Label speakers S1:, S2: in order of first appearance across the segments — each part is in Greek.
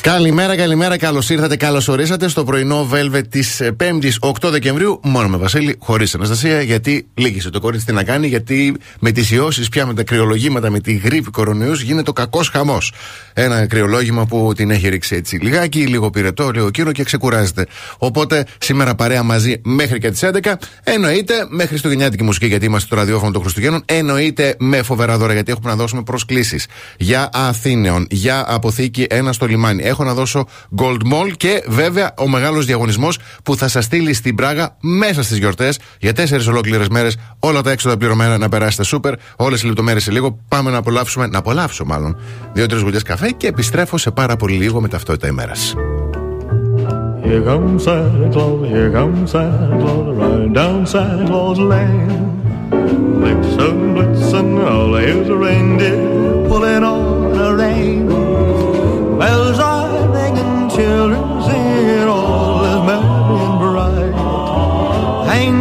S1: Καλημέρα, καλημέρα, καλώς ήρθατε, καλώς ορίσατε στο πρωινό Velvet της 5η 8 Δεκεμβρίου. Μόνο με Βασίλη, χωρίς Αναστασία, γιατί λύγησε το κορίτσι τι να κάνει, γιατί με τις ιώσεις πια με τα κρυολογήματα, με τη γρήπη κορονοϊούς γίνεται ο κακός χαμός. Ένα κρυολόγημα που την έχει ρίξει έτσι λιγάκι, λίγο πυρετό, λίγο κύριο και ξεκουράζεται. Οπότε σήμερα παρέα μαζί μέχρι και τις 11. Εννοείται με χριστουγεννιάτικη μουσική, γιατί είμαστε στο ραδιόφωνο των Χριστουγέννων. Εννοείται με φοβερά δώρα, γιατί έχουμε να δώσουμε προσκλήσεις για Αθήνεων, για αποθήκη ένα στο λιμάνι έχω να δώσω Gold Mall και βέβαια ο μεγάλος διαγωνισμός που θα σας στείλει στην Πράγα μέσα στις γιορτές για τέσσερις ολόκληρες μέρες. Όλα τα έξοδα πληρωμένα να περάσετε σούπερ. Όλες οι λεπτομέρειες σε λίγο. Πάμε να απολαύσουμε, να απολαύσω μάλλον, δύο-τρει γουλιές καφέ και επιστρέφω σε πάρα πολύ λίγο με ταυτότητα ημέρας. Here comes Santa Claus, here comes Santa Claus, right down Santa Claus Lane. Blitzen, blitzen, all here's a reindeer pulling on a rein.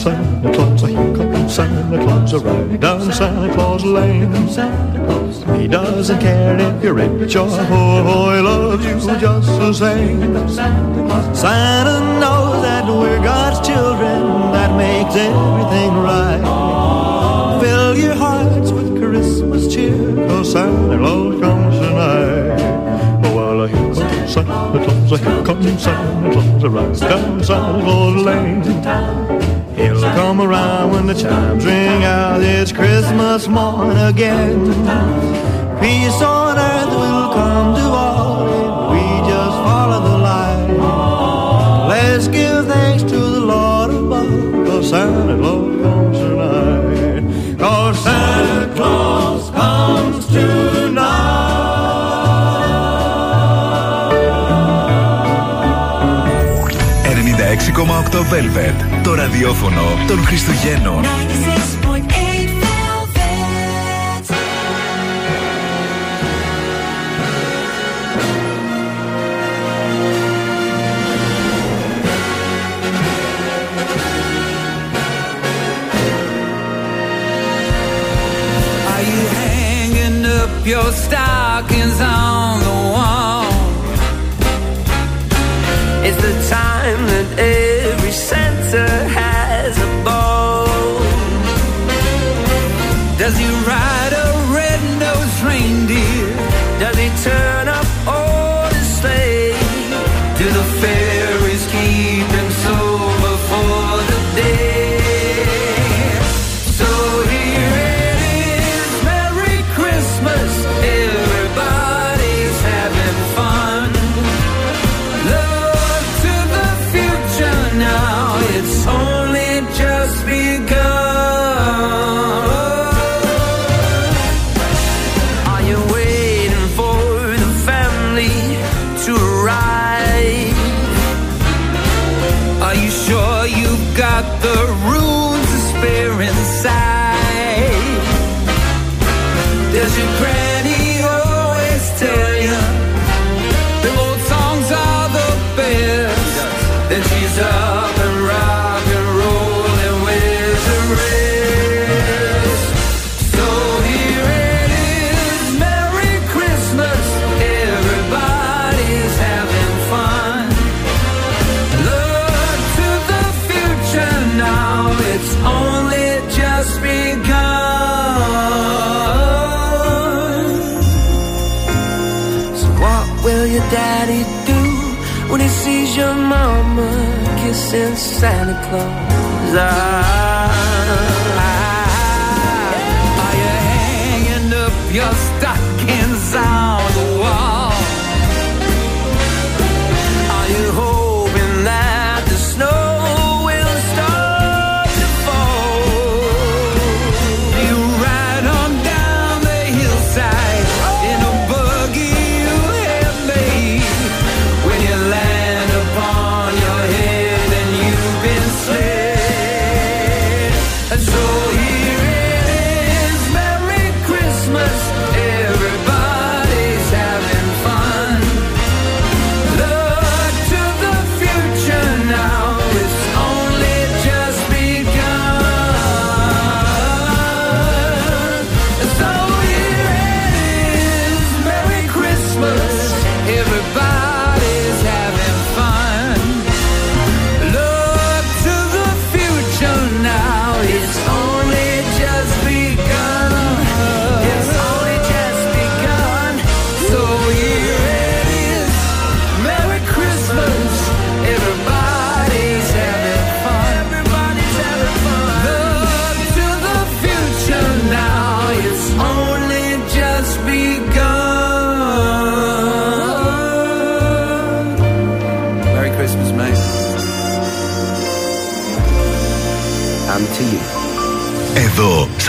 S1: Santa Claus, here comes Santa Claus, right down Santa Claus Lane. He doesn't care if you're rich or poor, he loves you just the same. Santa knows that we're God's children, that makes everything right. Fill your hearts with Christmas cheer, cause Santa Claus comes tonight. Well, here comes Santa Claus, here comes Santa Claus, right down Santa Claus Lane. He'll come around when the chimes ring out, it's Christmas morn again. Peace on earth will come to all if we just follow the light. Let's give thanks to the Lord above, cause Santa Claus
S2: 96,8 Velvet. Το ραδιόφωνο των Χριστουγέννων.
S3: your stockings on the wall. It's the time that every Santa has a ball. since Santa Claus. I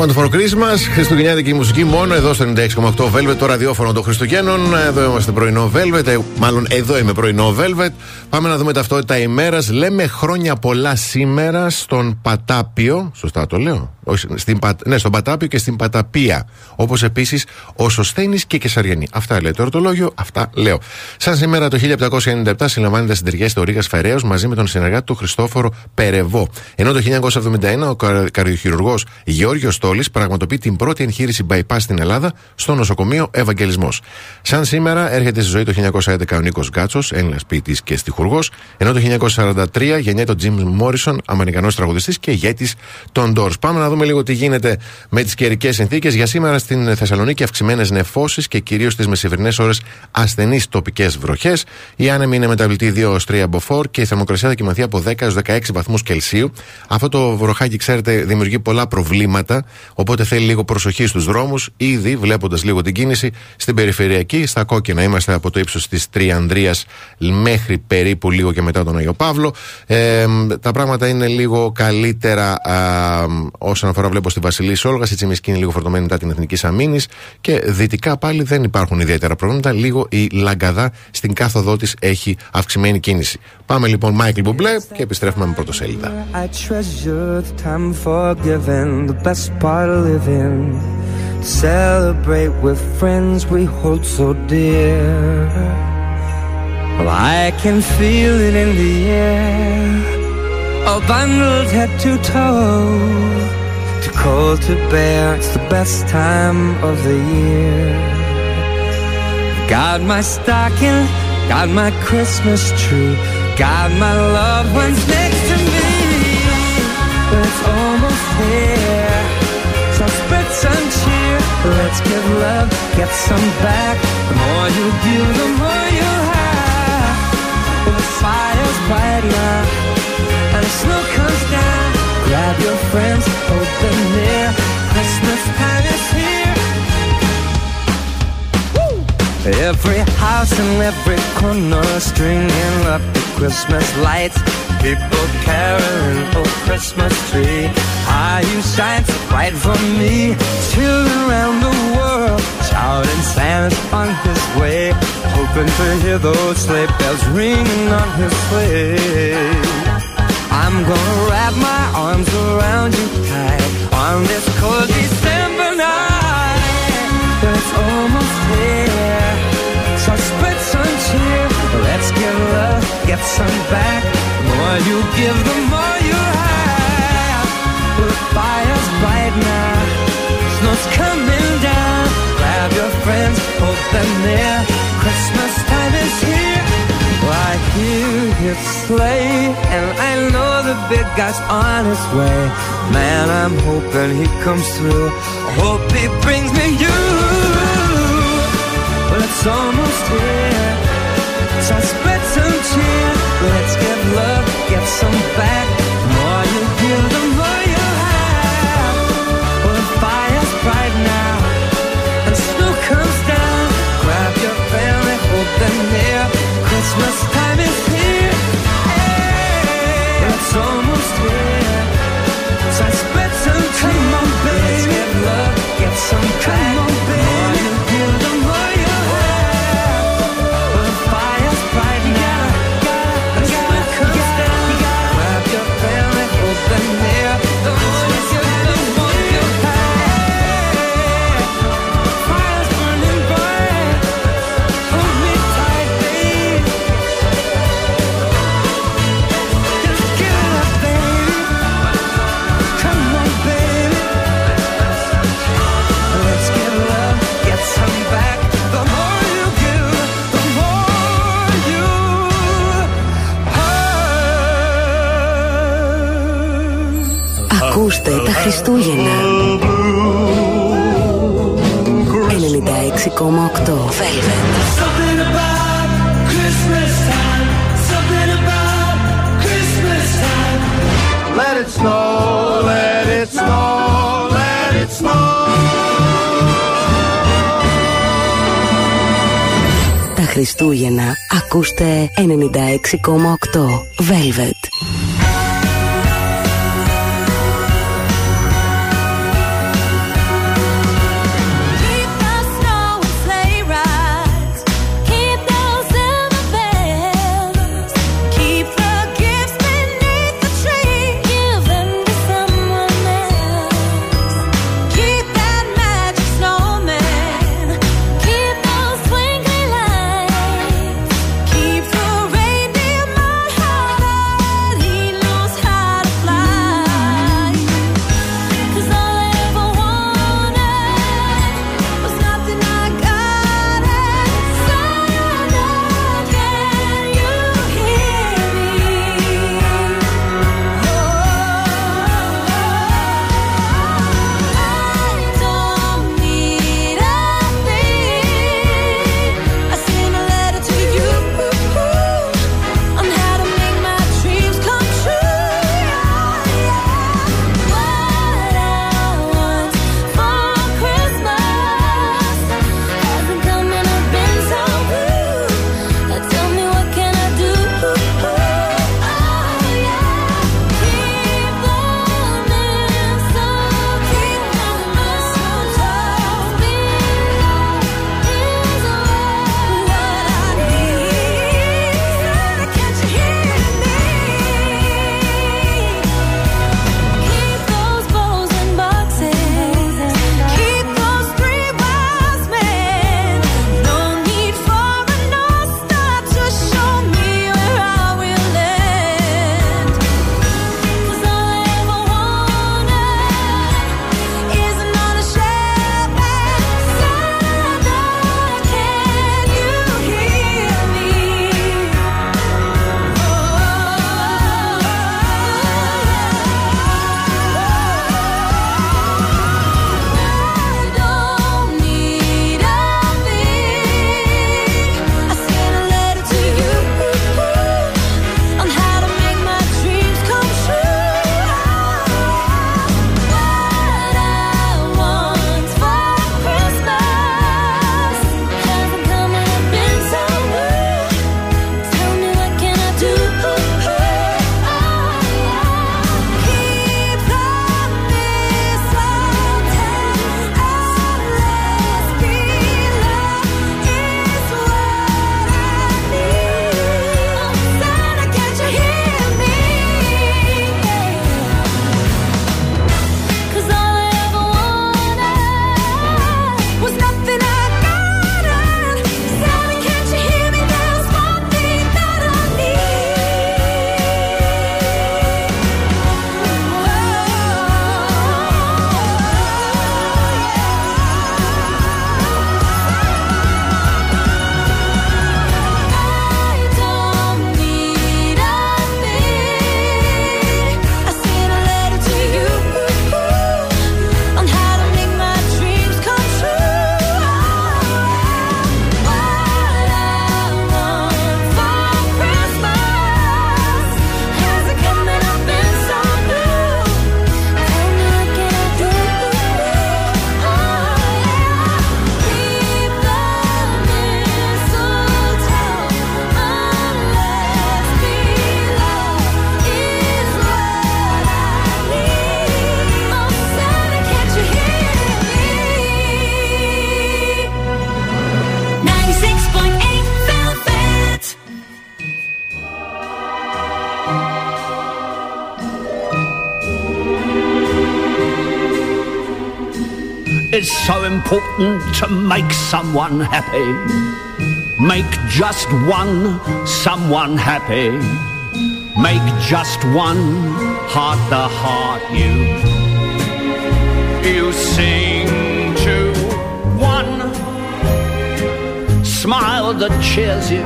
S4: Want for Christmas. Χριστουγεννιάτικη μουσική μόνο εδώ στο 96,8 Velvet, το ραδιόφωνο των Χριστουγέννων. Εδώ είμαστε πρωινό Velvet. Ε, μάλλον εδώ είμαι πρωινό Velvet. Πάμε να δούμε ταυτότητα ημέρας. Λέμε χρόνια πολλά σήμερα στον Πατάπιο. Σωστά το λέω. Όχι, στην, ναι, στον Πατάπιο και στην Παταπία. Όπως επίσης ο Σοσθένης και Κεσαριανή. Αυτά λέει το ορτολόγιο, αυτά λέω. Σαν σήμερα το 1797 συλλαμβάνεται στην Τυριά στο Ρίγα Φεραίος μαζί με τον συνεργάτη του Χριστόφορο Περεβό. Ενώ το 1971 ο καρδιοχειρουργός Γεώργιος Στόλης πραγματοποιεί την πρώτη εγχείρηση bypass στην Ελλάδα στο νοσοκομείο Ευαγγελισμός. Σαν σήμερα έρχεται στη ζωή το 1911 ο Νίκος Γκάτσος, Έλληνας ποιητής και στιχουργός, ενώ το 1943 γεννιέται ο Τζιμς Μόρισον, Αμερικανός τραγουδιστής και ηγέτης των Doors. Πάμε να δούμε λίγο τι γίνεται με τις καιρικές συνθήκες. Για σήμερα στην Θεσσαλονίκη αυξημένες νεφώσεις και κυρίως τι μεσημερινές ώρες ασθενείς τοπικές βροχές. Η άνεμη είναι μεταβλητή 2 3 μποφόρ και η θερμοκρασία θα κοιμαθεί από 10 έως 16 βαθμούς Κελσίου. Αυτό το βροχάκι, ξέρετε, δημιουργεί πολλά προβλήματα. Οπότε θέλει λίγο προσοχή στους δρόμους. Ήδη βλέποντας λίγο την κίνηση στην περιφερειακή, στα κόκκινα είμαστε από το ύψος της Τριανδρίας μέχρι περίπου λίγο και μετά τον Αγιο Παύλο. Ε, τα πράγματα είναι λίγο καλύτερα α, όσον αφορά, βλέπω στη Βασιλή Σόλγα, η Τσιμισκή είναι λίγο φορτωμένη μετά την Εθνική Αμήνη. Και δυτικά πάλι δεν υπάρχουν ιδιαίτερα προβλήματα. Λίγο η Λαγκαδά στην κάθοδό της έχει αυξημένη κίνηση. Πάμε λοιπόν, Μάικλ Μπουμπλέ, και επιστρέφουμε με πρωτοσέλιδα.
S5: Celebrate with friends we hold so dear. Well, I can feel it in the air. All bundled head to toe. Cold to bear, it's the best time of the year. Got my stocking, got my Christmas tree, got my loved ones next to me. But it's almost here, so spread some cheer. Let's give love, get some back. The more you give, the more your friends, them near. Christmas time is here. Every house and every corner stringing up the Christmas lights. People caroling, oh Christmas tree. How you shine so bright for me. Children around the world shouting Santa's on his way. Hoping to hear those sleigh bells ringing on his sleigh. I'm gonna wrap my arms around you tight on this cold December night. It's almost here, so spread some cheer. Let's give love, get some back. The more you give, the more you have. The fire's bright now, snow's coming down. Grab your friends, hold them near. Christmas time is here. I hear his sleigh, and I know the big guy's on his way. Man, I'm hoping he comes through. I hope he brings me you. Well, it's almost here. So spread some cheer. Let's give love, get some back.
S6: 96,8
S7: is so important to make someone happy. Make just one someone happy. Make just one heart the heart you you sing to one smile that cheers you,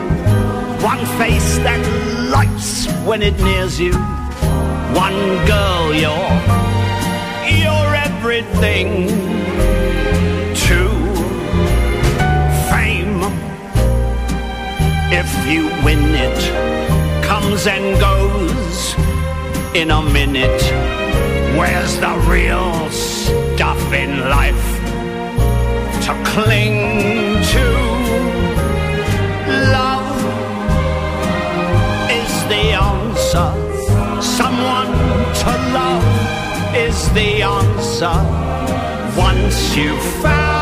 S7: one face that lights when it nears you, one girl you're everything to fame. If you win it, comes and goes in a minute. Where's the real stuff in life to cling to? Is the answer. Once you've found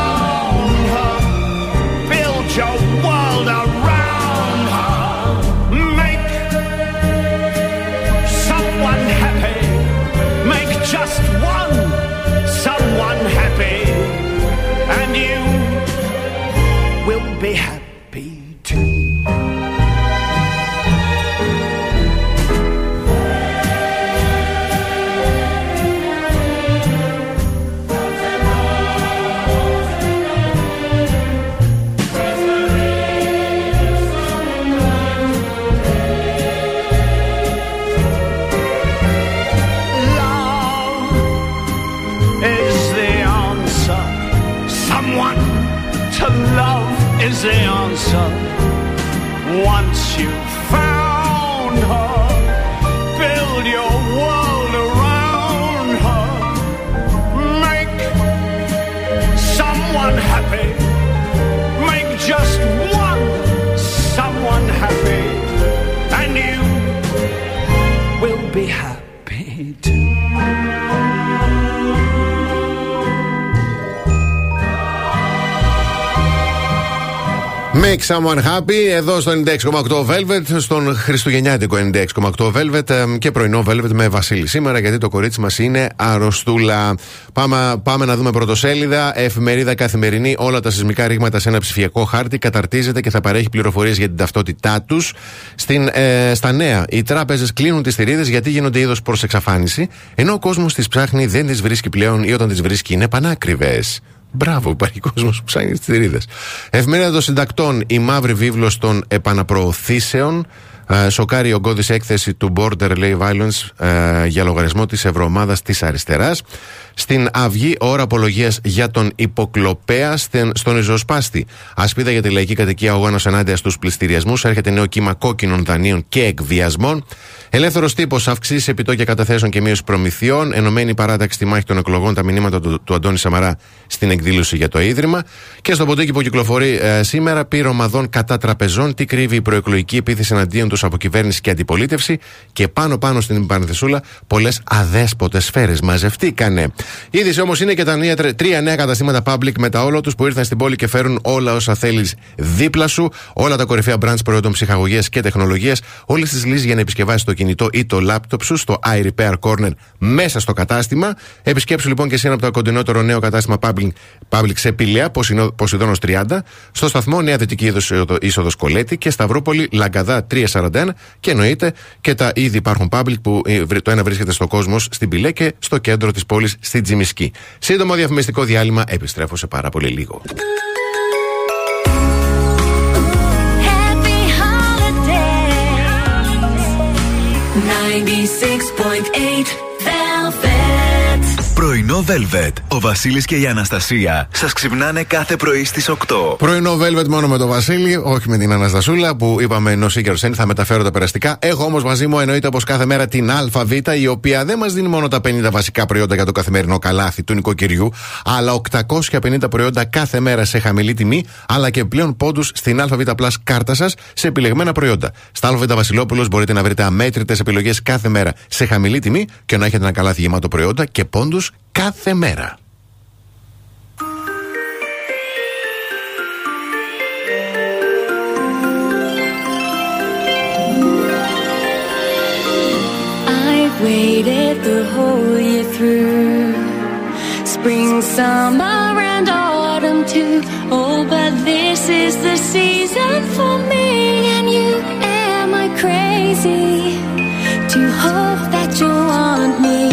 S7: Make someone happy
S4: εδώ στο 96,8 Velvet, στον Χριστουγεννιάτικο 96,8 Velvet ε, και πρωινό Velvet με Βασίλη σήμερα γιατί το κορίτσι μας είναι αρρωστούλα. Πάμε, πάμε να δούμε πρωτοσέλιδα. Εφημερίδα καθημερινή. Όλα τα σεισμικά ρήγματα σε ένα ψηφιακό χάρτη καταρτίζεται και θα παρέχει πληροφορίες για την ταυτότητά τους. Ε, στα νέα, οι τράπεζες κλείνουν τις θηρίδες γιατί γίνονται είδος προς εξαφάνιση, ενώ ο κόσμος τις ψάχνει, δεν τις βρίσκει πλέον ή όταν τις βρίσκει είναι πανάκριβες. Μπράβο, υπάρχει κόσμος που ψάχνει τις θηρίδες. Εφημερίδα των συντακτών, η μαύρη βίβλος των επαναπροωθήσεων. Ε, σοκάρει η ογκώδη έκθεση του Border Lay Violence ε, για λογαριασμό της Ευρωομάδας της Αριστεράς. Στην Αυγή, ώρα απολογίας για τον υποκλοπέα στην, στον ριζοσπάστη. Ασπίδα για τη λαϊκή κατοικία ο ενάντια στους πληστηριασμούς. Έρχεται νέο κύμα κόκκινων δανείων και εκβιασμών. Ελεύθερος τύπος, αυξήσεις επιτόκια καταθέσεων και μείωση προμηθειών. Ενωμένη παράταξη στη μάχη των εκλογών, τα μηνύματα του, του Αντώνη Σαμαρά στην εκδήλωση για το Ίδρυμα. Και στο ποντίκι που κυκλοφορεί ε, σήμερα, πυρομαδών κατά τραπεζών. Τι κρύβει η προεκλογική επίθεση εναντίον τους από κυβέρνηση και αντιπολίτευση. Και πάνω-πάνω στην παρενθεσούλα, πολλές αδέσποτες σφαίρες μαζευτήκανε. Η είδηση όμως είναι και τα νέα, τρία νέα καταστήματα public με τα όλο τους που ήρθαν στην πόλη και φέρουν όλα όσα θέλεις δίπλα σου. Όλα τα κορυφαία brands προϊόντων ψυχαγωγίας και τεχνολογίας. Όλες τις λύσεις για να επισκευάσεις το κινητό ή το λάπτοπ σου στο iRepair Corner μέσα στο κατάστημα. Επισκέψου λοιπόν και εσύ ένα από το κοντινότερο νέο κατάστημα public, public σε Πηλαία, Ποσειδόνο 30, στο σταθμό Νέα Δυτική είσοδος Κολέτη και Σταυρούπολη Λαγκαδά 341 και εννοείται και τα ήδη υπάρχουν public που ε, το ένα βρίσκεται στο κόσμο στην Πηλέ και στο κέντρο της πόλης στη Τζιμισκή. Σύντομο διαφημιστικό διάλειμμα, επιστρέφω σε πάρα πολύ λίγο.
S8: Πρωινό Velvet. Ο Βασίλης και η Αναστασία σας ξυπνάνε κάθε πρωί στις 8.
S4: Πρωινό Velvet μόνο με τον Βασίλη, όχι με την Αναστασούλα που είπαμε ενώ Σίκερ θα μεταφέρω τα περαστικά. Έχω όμως μαζί μου εννοείται όπως κάθε μέρα την ΑΒ, η οποία δεν μας δίνει μόνο τα 50 βασικά προϊόντα για το καθημερινό καλάθι του νοικοκυριού, αλλά 850 προϊόντα κάθε μέρα σε χαμηλή τιμή, αλλά και πλέον πόντους στην ΑΒ Plus κάρτα σας σε επιλεγμένα προϊόντα. Στα ΑΒ Βασιλόπουλος μπορείτε να βρείτε αμέτρητες επιλογές κάθε μέρα σε χαμηλή τιμή και να έχετε ένα καλάθι γεμάτο προϊόντα και πόντους κάθε μέρα.
S6: waited the whole year through Spring, summer, and autumn too Oh, but this is the season for me and you Am I crazy to hope that you want me?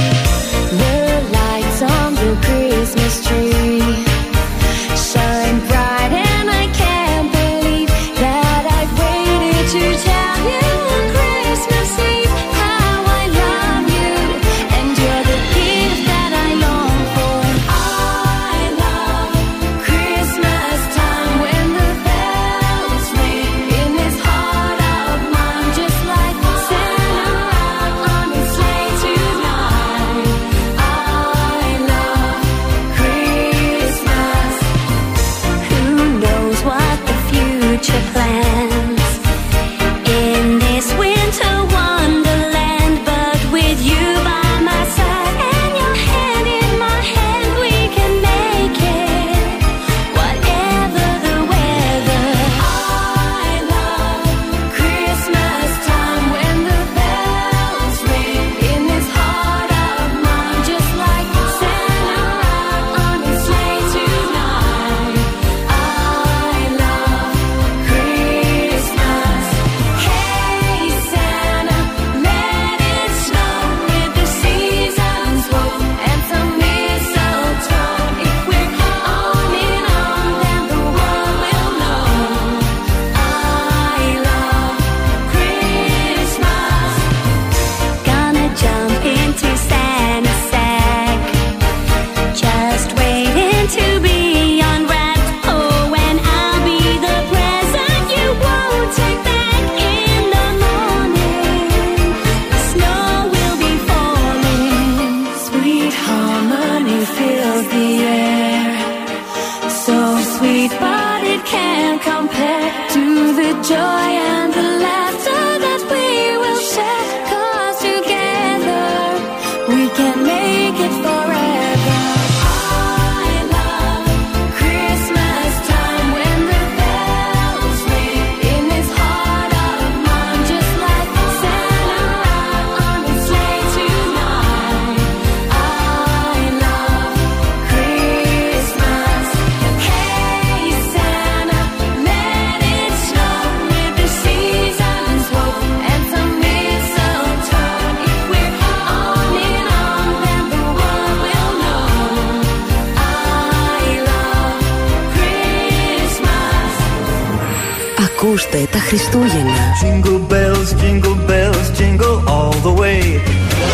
S9: Ακούστε τα Χριστούγεννα.
S3: Jingle bells, jingle bells, jingle all the way.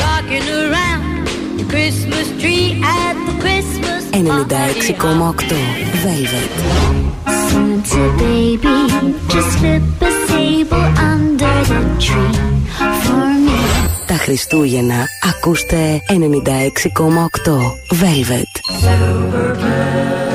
S6: Walking around the Christmas tree at the Christmas
S9: 96,8 Velvet.
S6: Santa baby, just slip a sable under the tree for me.
S9: Τα Χριστούγεννα ακούστε 96,8 Velvet.
S3: Silver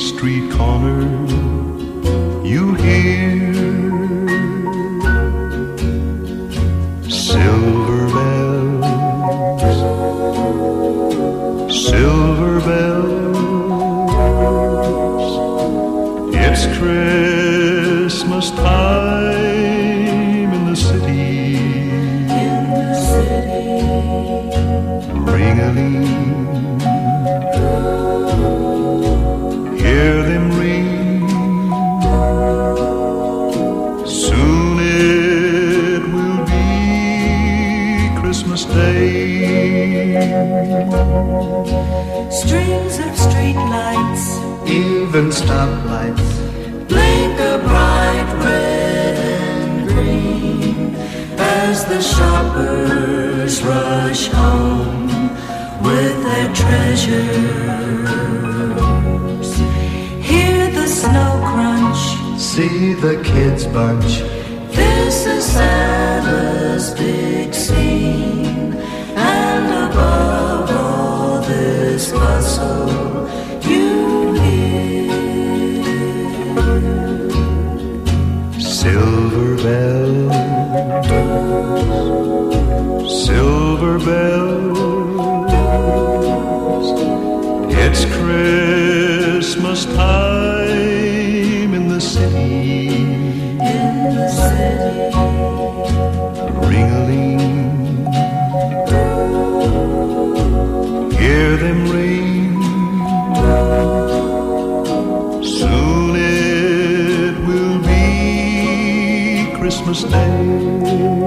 S1: street corner you hear silver bells, silver bells. It's Christmas.
S3: even stoplights blink a bright red and green as the shoppers rush home with their treasures. Hear the snow crunch,
S1: see the kids bunch.
S3: This is Santa's big scene.
S1: Bells, silver bells. It's Christmas time Christmas.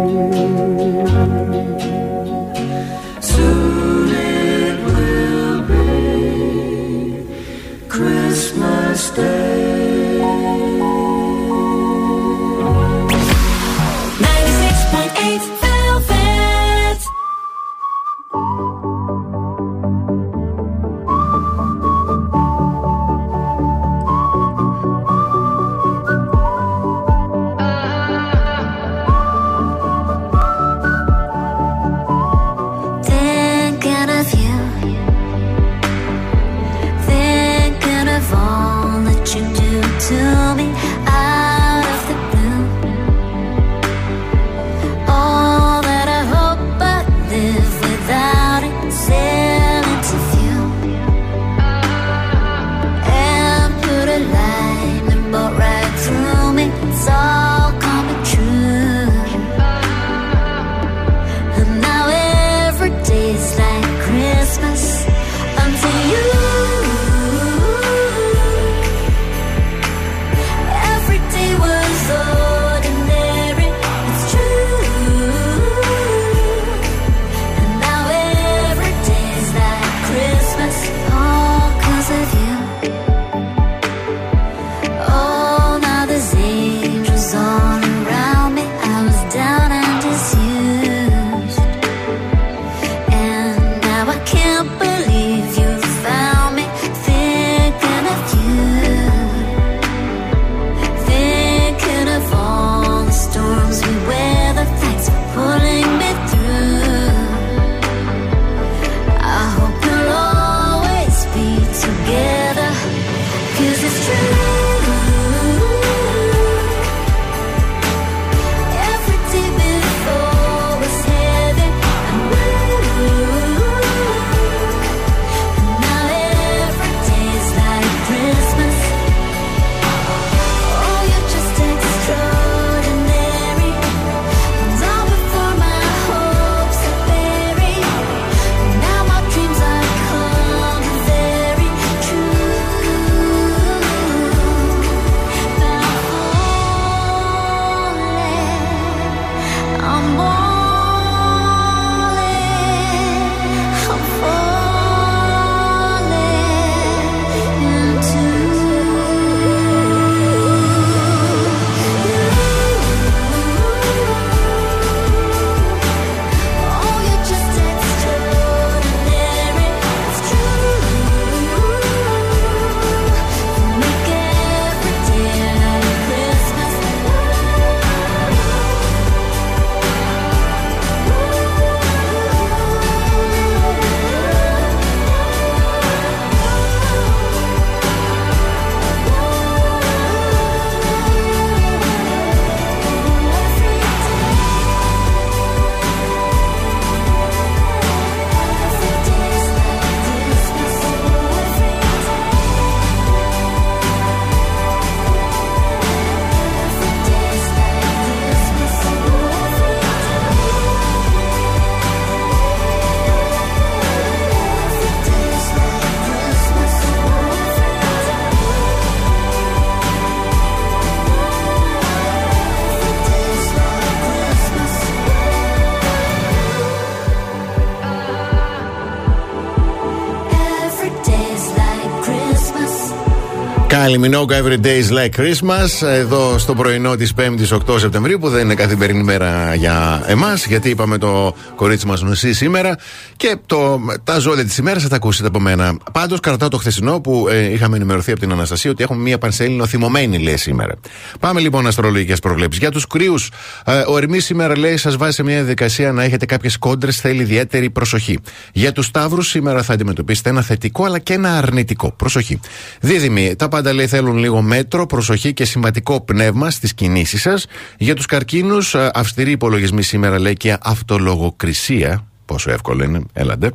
S4: Kylie Minogue Every Day's Like Christmas. Εδώ στο πρωινό της 5η 8 Σεπτεμβρίου, που δεν είναι καθημερινή μέρα για εμάς, γιατί είπαμε το κορίτσι μας νοσεί σήμερα. Και το, τα ζώδια της ημέρας θα τα ακούσετε από μένα. Πάντως, κρατάω το χθεσινό που ε, είχαμε ενημερωθεί από την Αναστασία ότι έχουμε μία πανσέλινο θυμωμένη, λέει σήμερα. Πάμε λοιπόν αστρολογικές προβλέψεις. Για τους κρύους, ε, ο Ερμή σήμερα λέει σας βάζει σε μια διαδικασία να έχετε κάποιες κόντρες, θέλει ιδιαίτερη προσοχή. Για τους Σταύρους, σήμερα θα αντιμετωπίσετε ένα θετικό αλλά και ένα αρνητικό. Προσοχή. Δίδυμοι, τα πάντα λέει θέλουν λίγο μέτρο, προσοχή και σημαντικό πνεύμα στις κινήσεις σας. Για τους καρκίνους, αυστηροί υπολογισμοί σήμερα λέει και αυτολογοκρισία. Πόσο εύκολο είναι, έλαντε.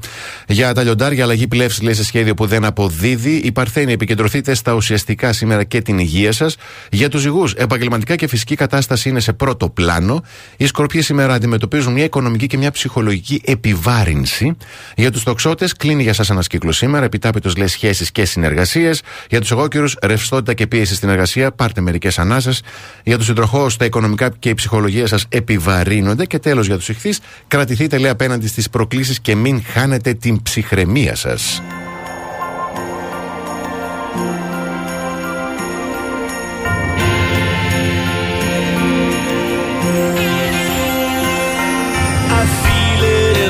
S4: Για τα λιοντάρια, αλλαγή πλεύσης λέει σε σχέδιο που δεν αποδίδει. Η Παρθένη, επικεντρωθείτε στα ουσιαστικά σήμερα και την υγεία σας. Για τους ζυγούς, επαγγελματικά και φυσική κατάσταση είναι σε πρώτο πλάνο. Οι σκορπιοί σήμερα αντιμετωπίζουν μια οικονομική και μια ψυχολογική επιβάρυνση. Για τους τοξότες, κλείνει για σας ένα κύκλο σήμερα. Επιτάπητος λέει σχέσεις και συνεργασίες. Για τους εγώκερου, ρευστότητα και πίεση στην εργασία. Πάρτε μερικές ανάσες. Για τους συντροχώ, τα οικονομικά και η ψυχολογία σας επιβαρύνονται. Και τέλος για τους ηχθείς, κρατηθείτε λέει απέναντι στις προκλήσεις και μην χάνετε την ψυχραιμία σας.
S7: I feel it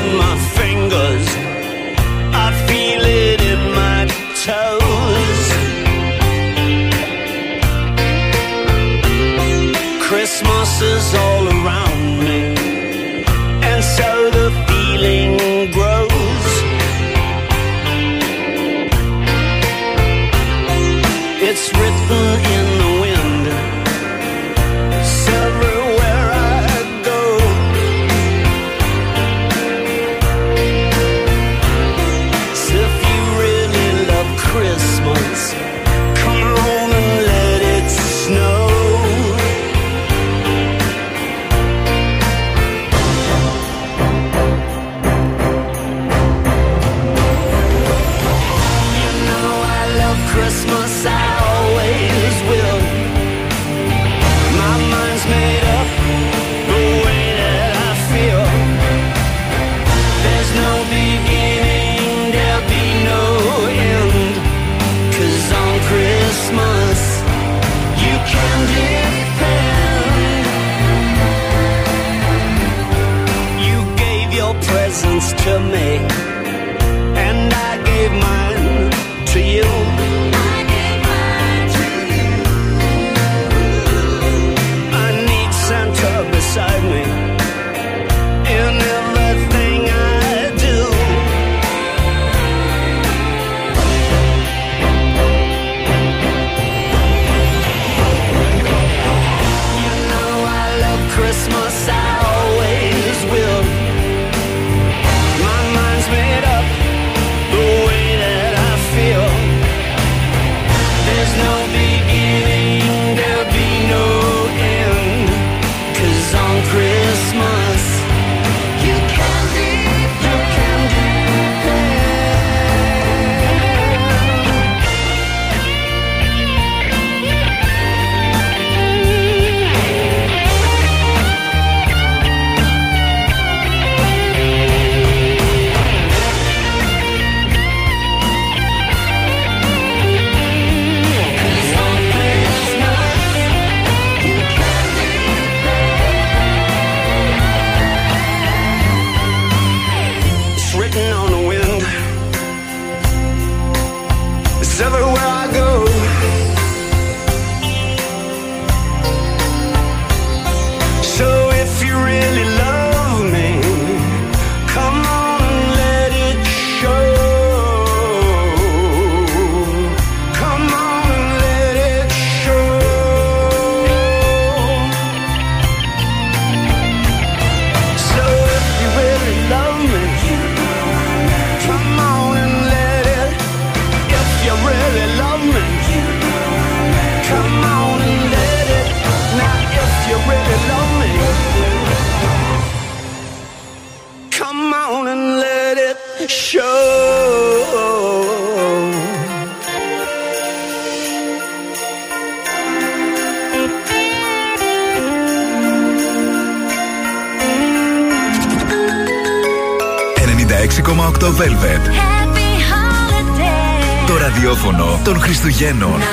S10: lleno.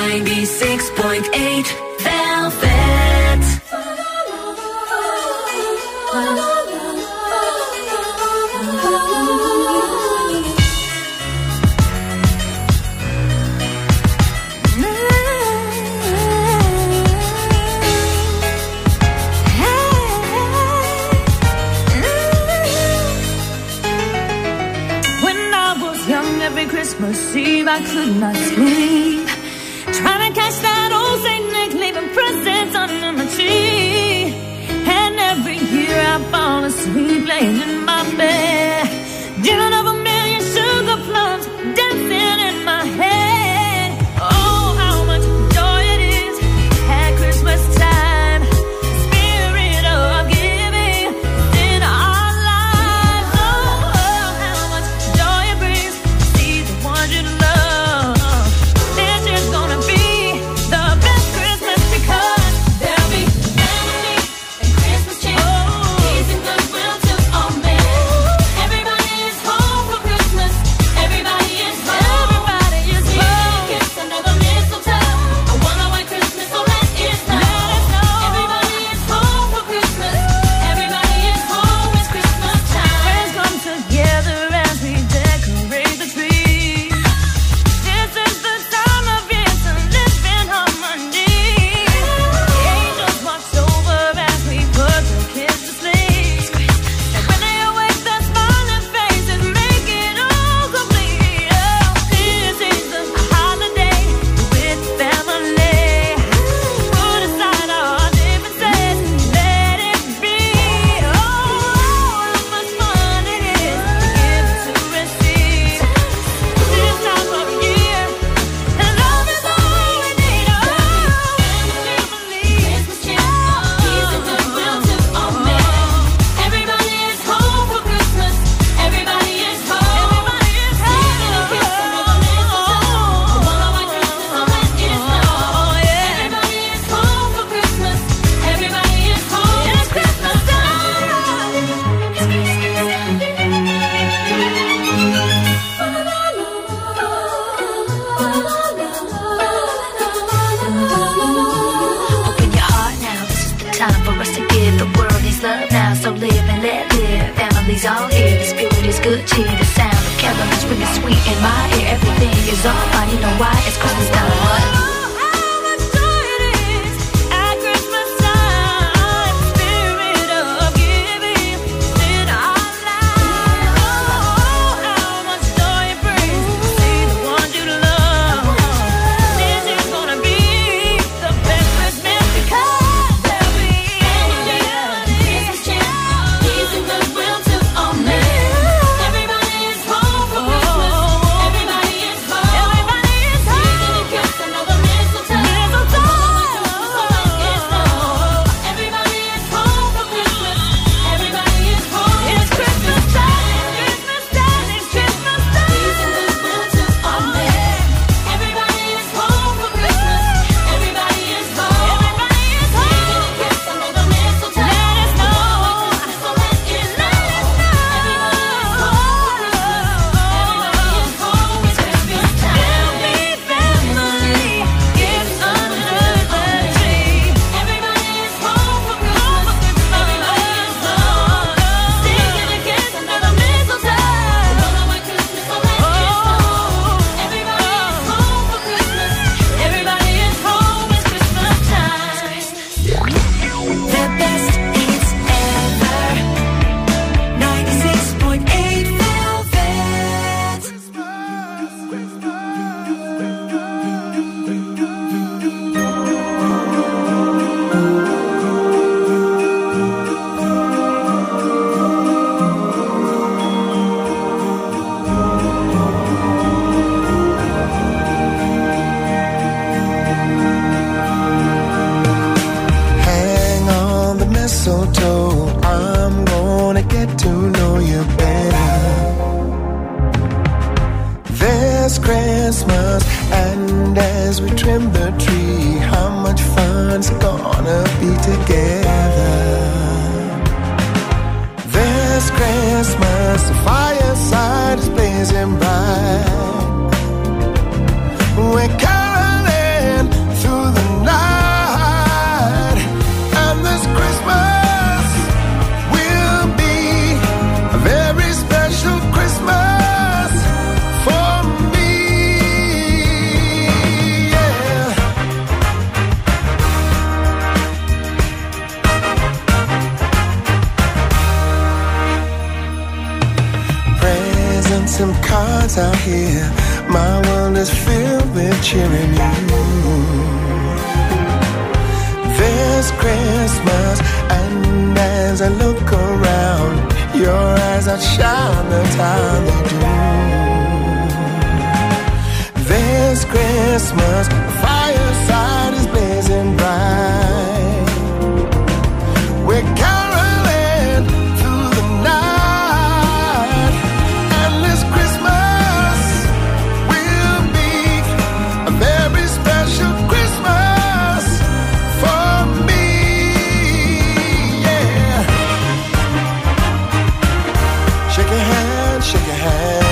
S10: Shake your hand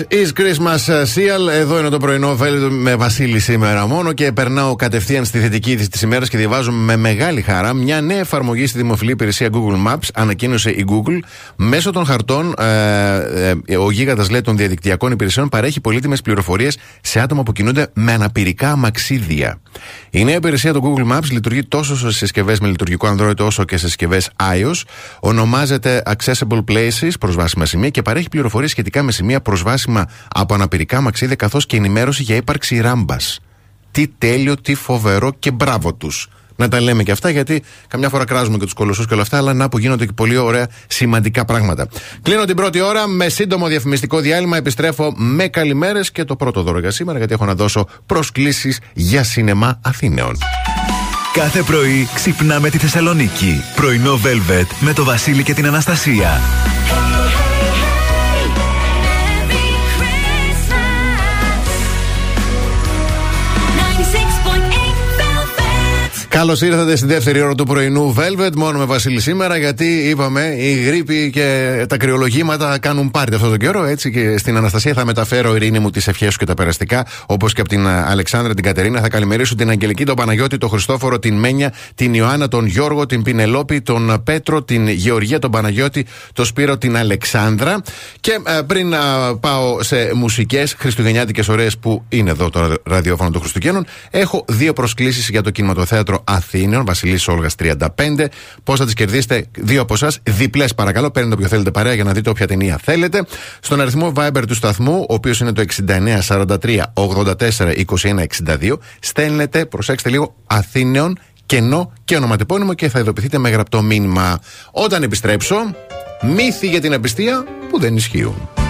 S10: is Christmas
S4: uh, Seal. Εδώ είναι το πρωινό Velvet με Βασίλη σήμερα μόνο και περνάω κατευθείαν στη θετική είδηση της ημέρας και διαβάζω με μεγάλη χαρά μια νέα εφαρμογή στη δημοφιλή υπηρεσία Google Maps. Ανακοίνωσε η Google. Μέσω των χαρτών, ε, ε, ο γίγαντας λέει των διαδικτυακών υπηρεσιών παρέχει πολύτιμες πληροφορίες σε άτομα που κινούνται με αναπηρικά αμαξίδια. Η νέα υπηρεσία του Google Maps λειτουργεί τόσο σε συσκευές με λειτουργικό Android όσο και σε συσκευές iOS. Ονομάζεται Accessible Places, προσβάσιμα σημεία και παρέχει πληροφορίες σχετικά με σημεία προσβάσιμα από αναπηρικά μαξίδια καθώς και ενημέρωση για ύπαρξη ράμπας. Τι τέλειο, τι φοβερό και μπράβο τους. Να τα λέμε και αυτά γιατί καμιά φορά κράζουμε και τους κολοσσούς και όλα αυτά, αλλά να που γίνονται και πολύ ωραία σημαντικά πράγματα. Κλείνω την πρώτη ώρα με σύντομο διαφημιστικό διάλειμμα. Επιστρέφω με καλημέρες και το πρώτο δώρο για σήμερα γιατί έχω να δώσω προσκλήσεις για σινεμά Αθήνεων.
S8: Κάθε πρωί ξυπνάμε τη Θεσσαλονίκη. Πρωινό Velvet με το Βασίλη και την Αναστασία.
S4: Καλώς ήρθατε στη δεύτερη ώρα του πρωινού Velvet. Μόνο με Βασίλη σήμερα, γιατί είπαμε η γρήπη και τα κρυολογήματα κάνουν πάρτι αυτόν τον καιρό. Έτσι και στην Αναστασία θα μεταφέρω, Ειρήνη μου, τις ευχές σου και τα περαστικά. Όπως και από την α, Αλεξάνδρα, την Κατερίνα. Θα καλημερίσω την Αγγελική, τον Παναγιώτη, τον Χριστόφορο, την Μένια, την Ιωάννα, τον Γιώργο, την Πινελόπη, τον Πέτρο, την Γεωργία, τον Παναγιώτη, τον Σπύρο, την Αλεξάνδρα. Και α, πριν α, πάω σε μουσικές χριστουγεννιάτικες ωραίες που είναι εδώ το ραδιόφωνο των Χριστουγέννων, έχω δύο προσκλήσεις για το κινηματοθέατρο Αθήνων, Βασιλής Όλγας 35. Πώς θα τις κερδίσετε, δύο από εσάς, διπλές παρακαλώ. Παίρνετε όποιο θέλετε παρέα για να δείτε όποια ταινία θέλετε. Στον αριθμό Viber του σταθμού, ο οποίος είναι το 6943 84 21 62, στέλνετε, προσέξτε λίγο, Αθήνεων, κενό και ονοματεπώνυμο και θα ειδοποιηθείτε με γραπτό μήνυμα. Όταν επιστρέψω, μύθοι για την απιστία που δεν ισχύουν.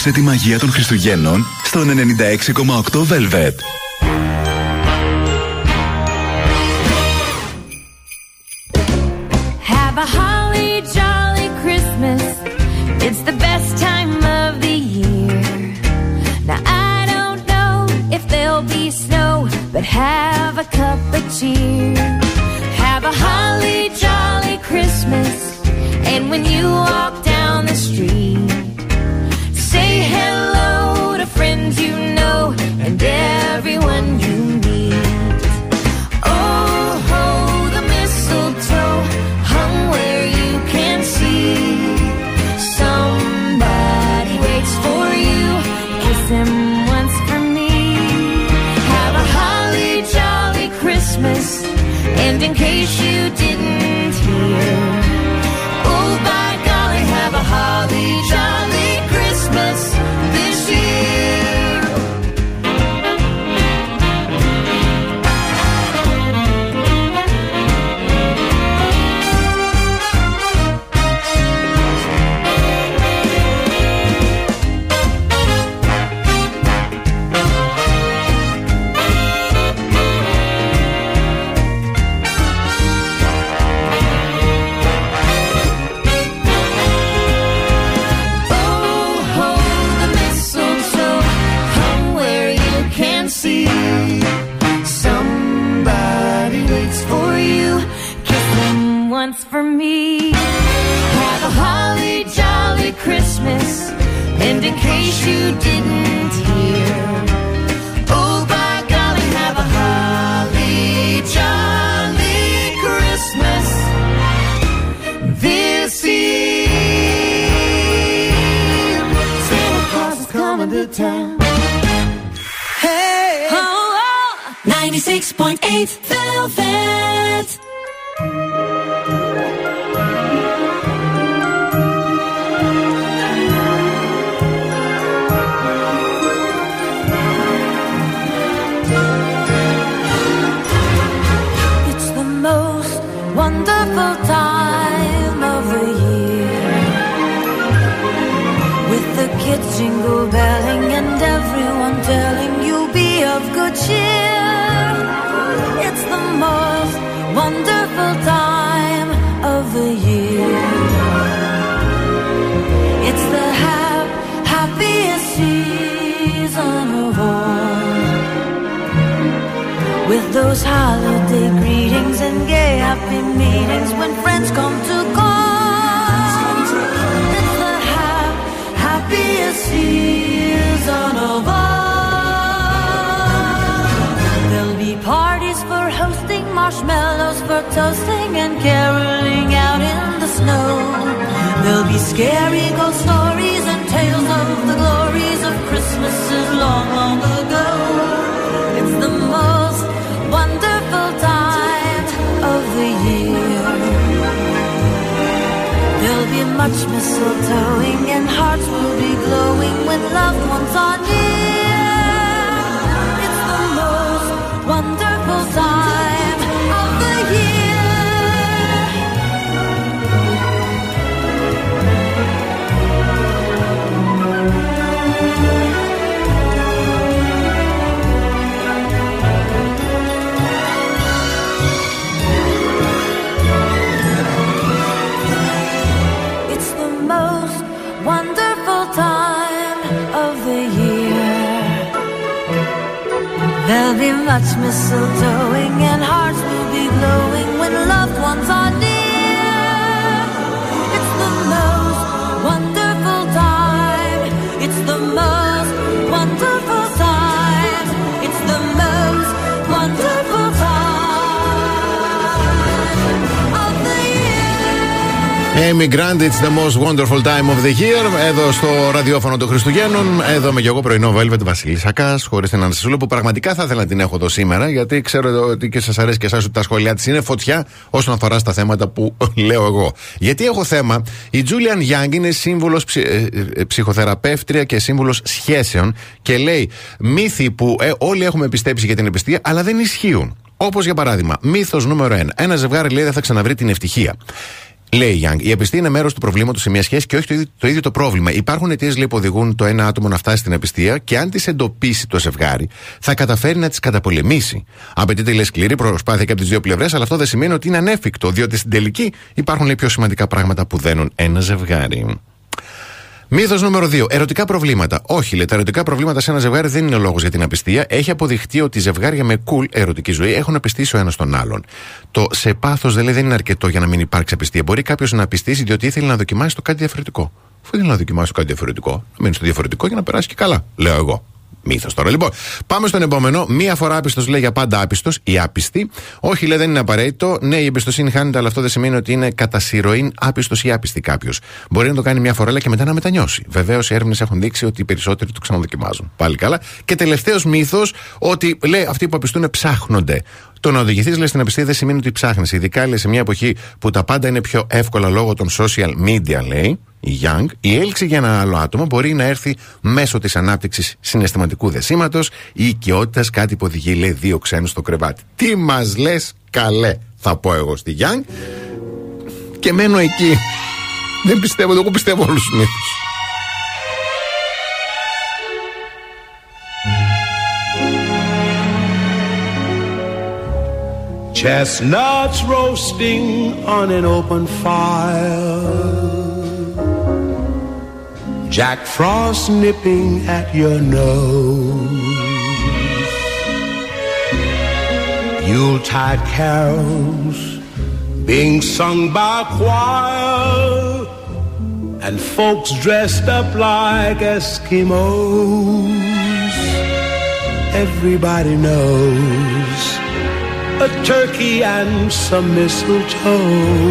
S8: σε τη μαγεία των Χριστουγέννων στον 96,8 Velvet.
S11: mistletoe.
S4: Amy Grant, it's the most wonderful time of the year. Εδώ στο ραδιόφωνο των Χριστουγέννων. Εδώ με και εγώ πρωινό Velvet Βασίλη Σακάς, χωρίς την Ανασυσούλα που πραγματικά θα ήθελα να την έχω εδώ σήμερα, γιατί ξέρω ότι και σας αρέσει και εσάς ότι τα σχόλιά της είναι φωτιά όσον αφορά στα θέματα που λέω εγώ. Γιατί έχω θέμα, η Julian Young είναι σύμβουλος ε, ε, ψυχοθεραπεύτρια και σύμβουλος σχέσεων και λέει μύθοι που ε, όλοι έχουμε πιστέψει για την επιστήμη, αλλά δεν ισχύουν. Όπως για παράδειγμα, μύθος νούμερο 1. Ένα ζευγάρι λέει δεν θα ξαναβρει την ευτυχία. Λέει η Young, η απιστία είναι μέρος του προβλήματος σε μια σχέση και όχι το ίδιο το, ίδιο το πρόβλημα. Υπάρχουν αιτίες που οδηγούν το ένα άτομο να φτάσει στην απιστία και αν τι εντοπίσει το ζευγάρι, θα καταφέρει να τι καταπολεμήσει. Απαιτείται λέει σκληρή προσπάθεια και από τις δύο πλευρές, αλλά αυτό δεν σημαίνει ότι είναι ανέφικτο, διότι στην τελική υπάρχουν λέει πιο σημαντικά πράγματα που δένουν ένα ζευγάρι. Μύθος νούμερο 2. Ερωτικά προβλήματα. Όχι, λέει, τα ερωτικά προβλήματα σε ένα ζευγάρι δεν είναι λόγος για την απιστία. Έχει αποδειχτεί ότι ζευγάρια με cool ερωτική ζωή έχουν απιστήσει ο ένας τον άλλον. Το σε πάθος δηλαδή δεν είναι αρκετό για να μην υπάρξει απιστία. Μπορεί κάποιος να απιστήσει διότι ήθελε να δοκιμάσει το κάτι διαφορετικό. Αφού ήθελε να δοκιμάσει το κάτι διαφορετικό, να μείνει στο διαφορετικό για να περάσει και καλά, λέω εγώ. Μύθος τώρα. Λοιπόν, πάμε στον επόμενο. Μία φορά άπιστος λέει για πάντα άπιστος ή άπιστη. Όχι, λέει δεν είναι απαραίτητο. Ναι, η εμπιστοσύνη χάνεται, αλλά αυτό δεν σημαίνει ότι είναι κατά συρροήν άπιστος ή άπιστη κάποιος. Μπορεί να το κάνει μια φορά, αλλά και μετά να μετανιώσει. Βεβαίως, οι έρευνες έχουν δείξει ότι οι περισσότεροι το ξαναδοκιμάζουν. Πάλι καλά. Και τελευταίος μύθος, ότι λέει αυτοί που απιστούν ψάχνονται. Το να οδηγηθείς, λέει, στην απιστία δεν σημαίνει ότι ψάχνεις. Ειδικά, λέει, σε μια εποχή που τα πάντα είναι πιο εύκολα λόγω των social media, λέει, η Young, η έλξη για ένα άλλο άτομο μπορεί να έρθει μέσω της ανάπτυξης συναισθηματικού δεσίματος ή οικειότητας, κάτι που οδηγεί, λέει, δύο ξένους στο κρεβάτι. Τι μας λες, καλέ, θα πω εγώ στη Young. Και μένω εκεί. Δεν πιστεύω, εγώ πιστεύω όλους τους μύθους.
S12: Chestnuts roasting on an open fire. Jack Frost nipping at your nose. Yuletide carols being sung by choir. And folks dressed up like Eskimos. Everybody knows a turkey and some mistletoe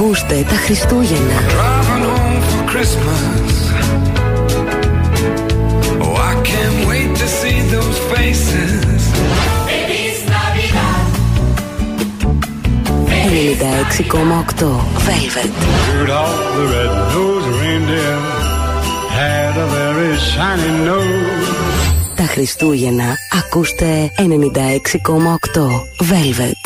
S9: Ακούστε τα Χριστούγεννα. 96,8. Τα Χριστούγεννα. Ακούστε. 96,8 velvet.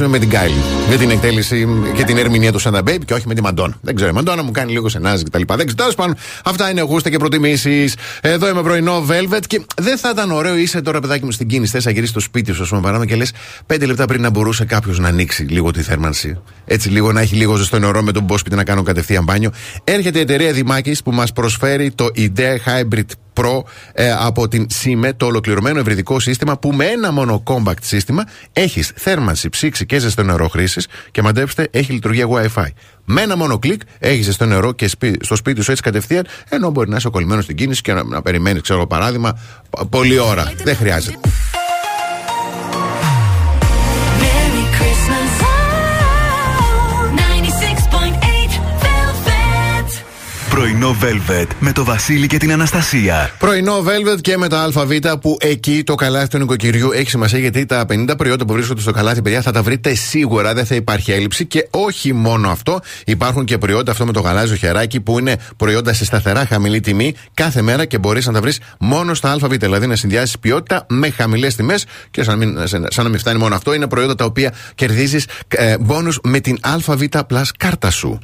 S4: Εγώ πάντω είμαι με την Κάιλι. Με την εκτέλεση και την ερμηνεία του Σάντα Babe και όχι με τη Μαντόνα. Δεν ξέρω, η Μαντόνα μου κάνει λίγο σενάζ και τα λοιπά. Δεν ξέρω, τέλος πάντων, αυτά είναι γούστα και προτιμήσεις. Εδώ είμαι πρωινό Velvet και δεν θα ήταν ωραίο είσαι τώρα, παιδάκι μου, στην κίνηση. Θες να γυρίσεις στο σπίτι σου, ας πούμε, παράδειγμα και λες πέντε λεπτά πριν να μπορούσε κάποιος να ανοίξει λίγο τη θέρμανση. Έτσι, λίγο να έχει λίγο ζεστό νερό με τον μπό σπίτι να κάνω κατευθείαν μπάνιο. Έρχεται η εταιρεία Δημάκης που μας προσφέρει το IDEA Hybrid Pro ε, από την SIME, το ολοκληρωμένο ευρυδικό σύστημα που με ένα μόνο compact σύστημα έχεις θέρμανση, ψήξη και ζεστό νερό χρήσης και μαντέψτε έχει λειτουργία Wi-Fi. Με ένα μόνο κλικ έχεις ζεστό νερό και σπί- στο σπίτι σου έτσι κατευθείαν, ενώ μπορεί να είσαι κολλημένος στην κίνηση και να, να περιμένεις, ξέρω παράδειγμα, π- πολλή ώρα. Δεν χρειάζεται.
S8: Πρωινό Velvet με το Βασίλη και την Αναστασία.
S4: Πρωινό Velvet και με τα ΑΒ που εκεί το καλάθι του νοικοκυριού έχει σημασία γιατί τα 50 προϊόντα που βρίσκονται στο καλάθι, παιδιά, θα τα βρείτε σίγουρα, δεν θα υπάρχει έλλειψη. Και όχι μόνο αυτό, υπάρχουν και προϊόντα αυτό με το γαλάζιο χεράκι που είναι προϊόντα σε σταθερά χαμηλή τιμή κάθε μέρα και μπορείς να τα βρεις μόνο στα ΑΒ. Δηλαδή να συνδυάσεις ποιότητα με χαμηλές τιμές και σαν να, μην, σαν να μην φτάνει μόνο αυτό, είναι προϊόντα τα οποία κερδίζεις ε, μπόνους με την ΑΒ Plus κάρτα σου.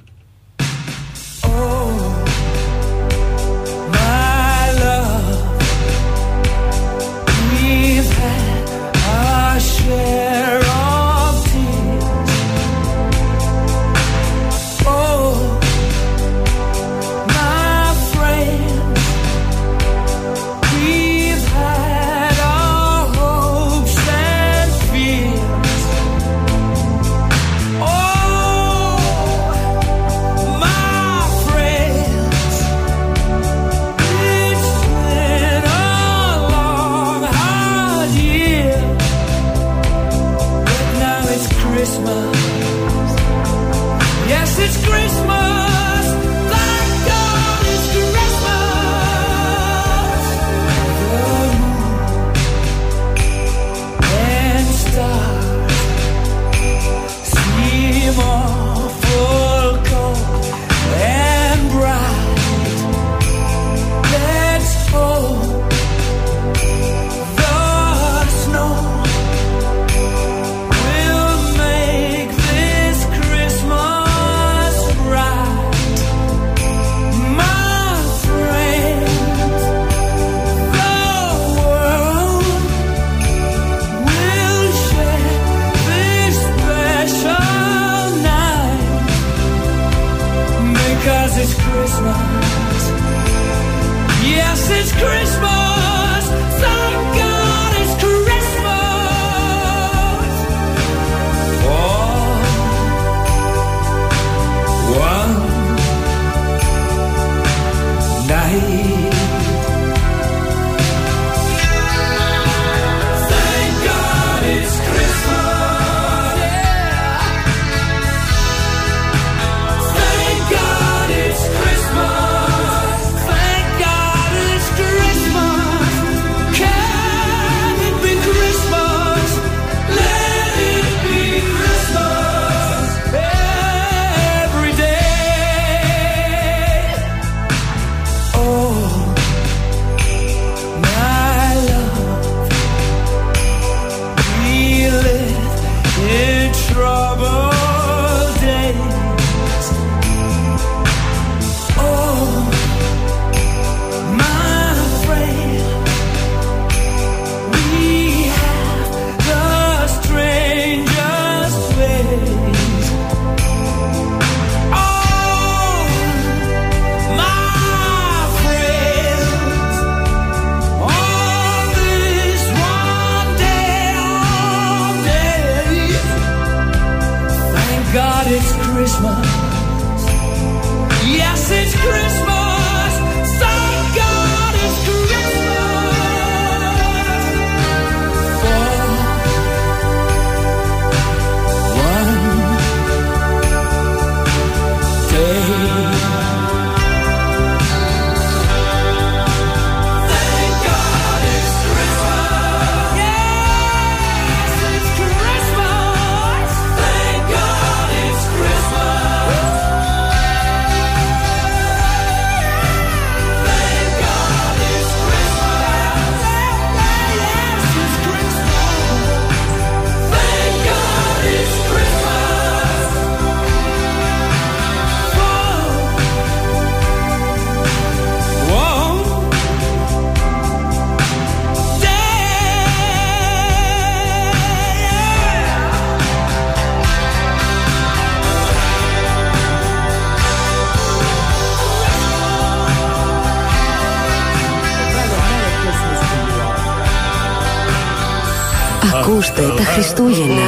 S9: Ακούστε τα Χριστούγεννα.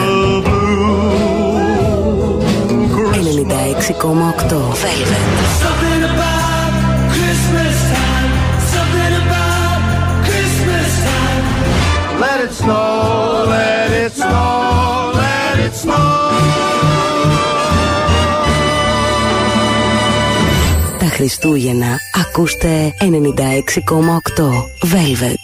S9: 96,8 Velvet
S13: Let it
S9: Τα Χριστούγεννα ακούστε 96,8 Velvet.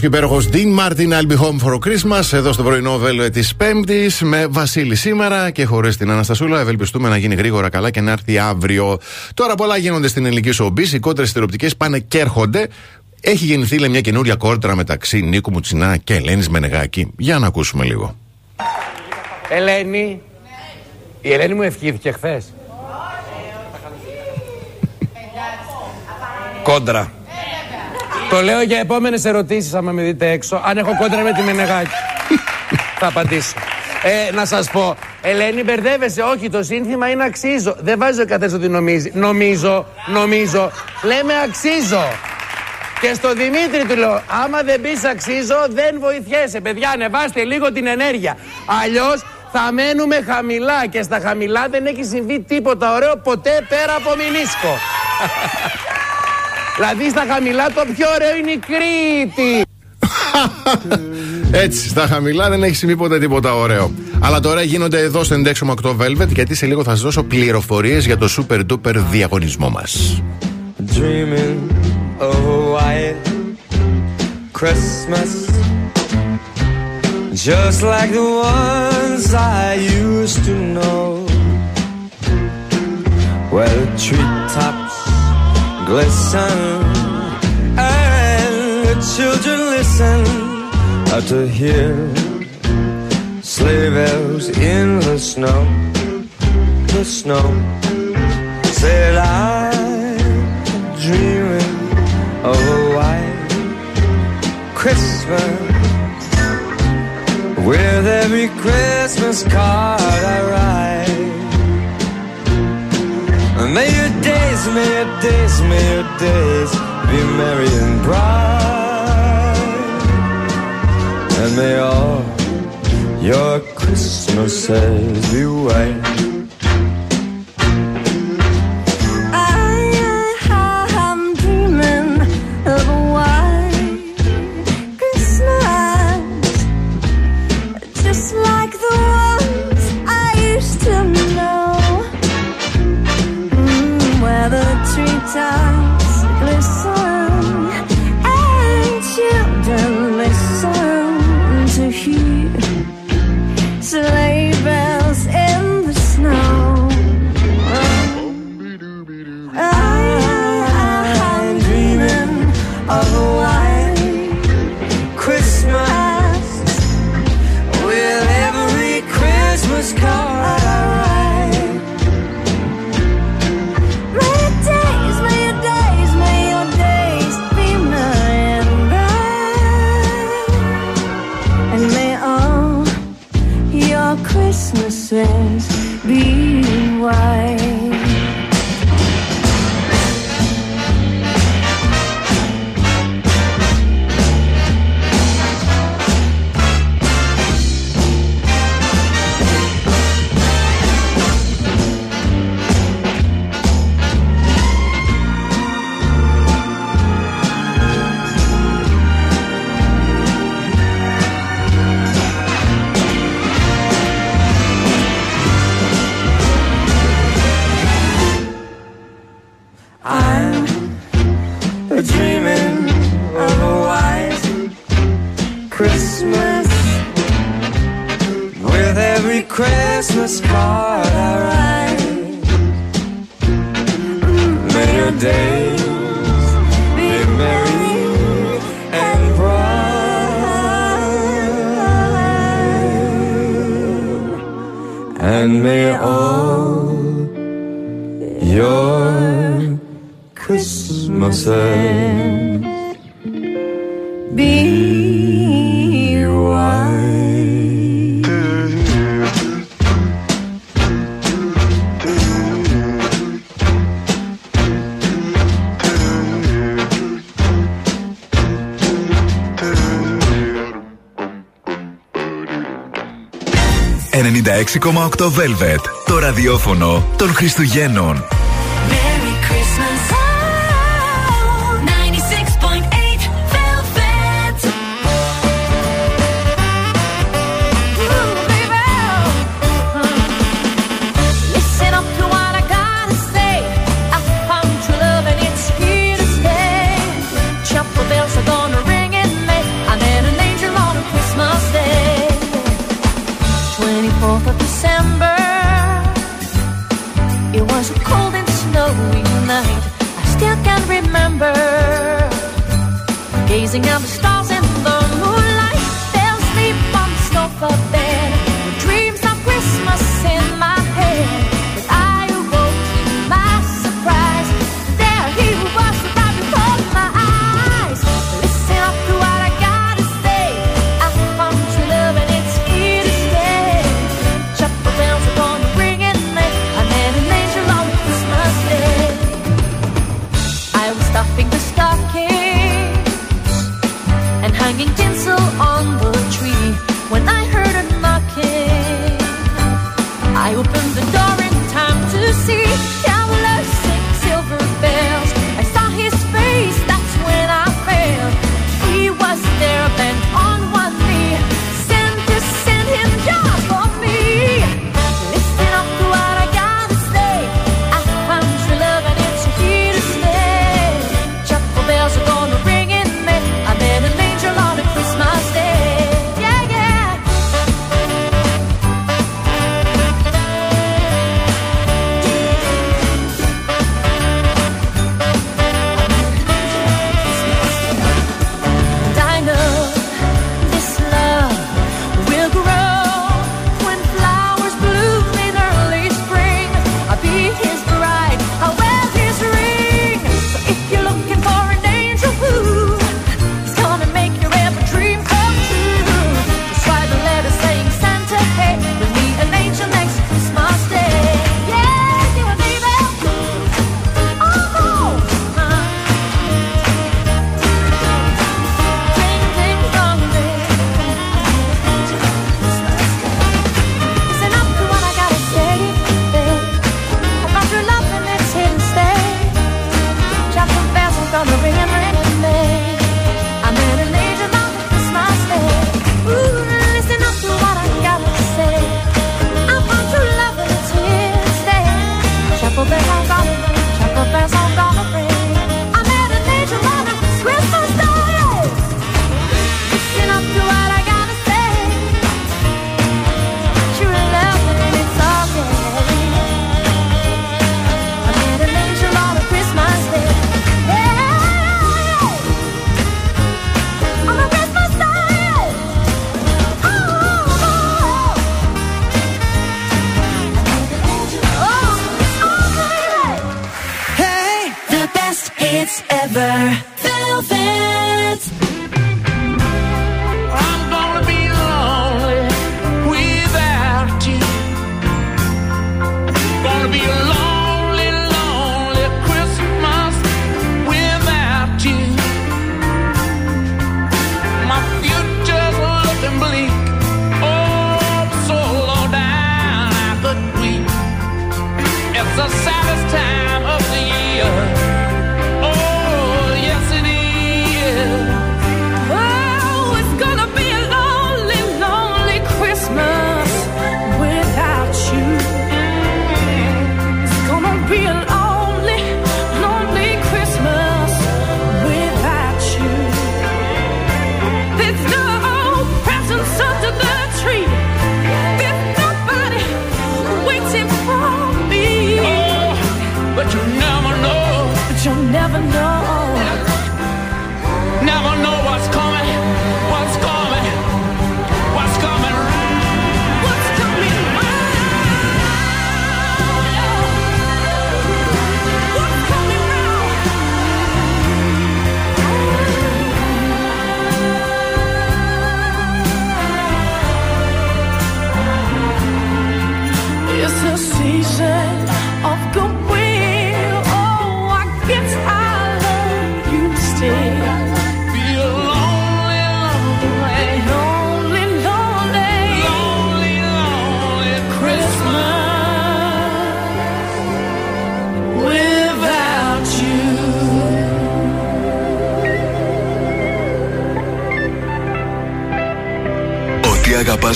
S4: Και υπέροχος Dean Martin, I'll be home for Christmas. Εδώ στο πρωινό βέλο της Πέμπτης με Βασίλη σήμερα και χωρίς την Αναστασούλα. Ευελπιστούμε να γίνει γρήγορα καλά και να έρθει αύριο. Τώρα πολλά γίνονται στην ελληνική σομπή. Οι κόντρε τηλεοπτικέ πάνε και έρχονται. Έχει γεννηθεί λέει, μια καινούρια κόρτρα μεταξύ Νίκου Μουτσινά και Ελένης Μενεγάκη. Για να ακούσουμε λίγο.
S14: Ελένη. Η Ελένη μου ευχήθηκε χθες. Κόντρα. Το λέω για επόμενες ερωτήσεις άμα με δείτε έξω. Αν έχω κόντρα με τη Μενεγάκη. Θα απαντήσω. Ε, να σας πω, Ελένη μπερδεύεσαι, όχι το σύνθημα είναι αξίζω. Δεν βάζει ο καθένας ότι νομίζει. Νομίζω, νομίζω, λέμε αξίζω. Και στο Δημήτρη του λέω, άμα δεν πεις αξίζω δεν βοηθιέσαι. Παιδιά, ανεβάστε λίγο την ενέργεια. Αλλιώς θα μένουμε χαμηλά και στα χαμηλά δεν έχει συμβεί τίποτα ωραίο ποτέ πέρα από Μινίσκο. δηλαδή στα χαμηλά το πιο ωραίο είναι η Κρήτη.
S4: Έτσι, στα χαμηλά δεν έχει συμβεί ποτέ τίποτα ωραίο. Αλλά τώρα γίνονται εδώ στο 96,8 Velvet γιατί σε λίγο θα σας δώσω πληροφορίες για το super duper διαγωνισμό μας.
S5: dreaming of a white Christmas, just like the ones I used to know, where the treetops glisten and the children listen to hear sleigh bells in the snow, the snow. Said I dreaming of a white Christmas with every Christmas card I write. May your days, may your days, may your days be merry and bright, and may all your Christmases be white.
S8: Velvet. Το ραδιόφωνο των Χριστουγέννων.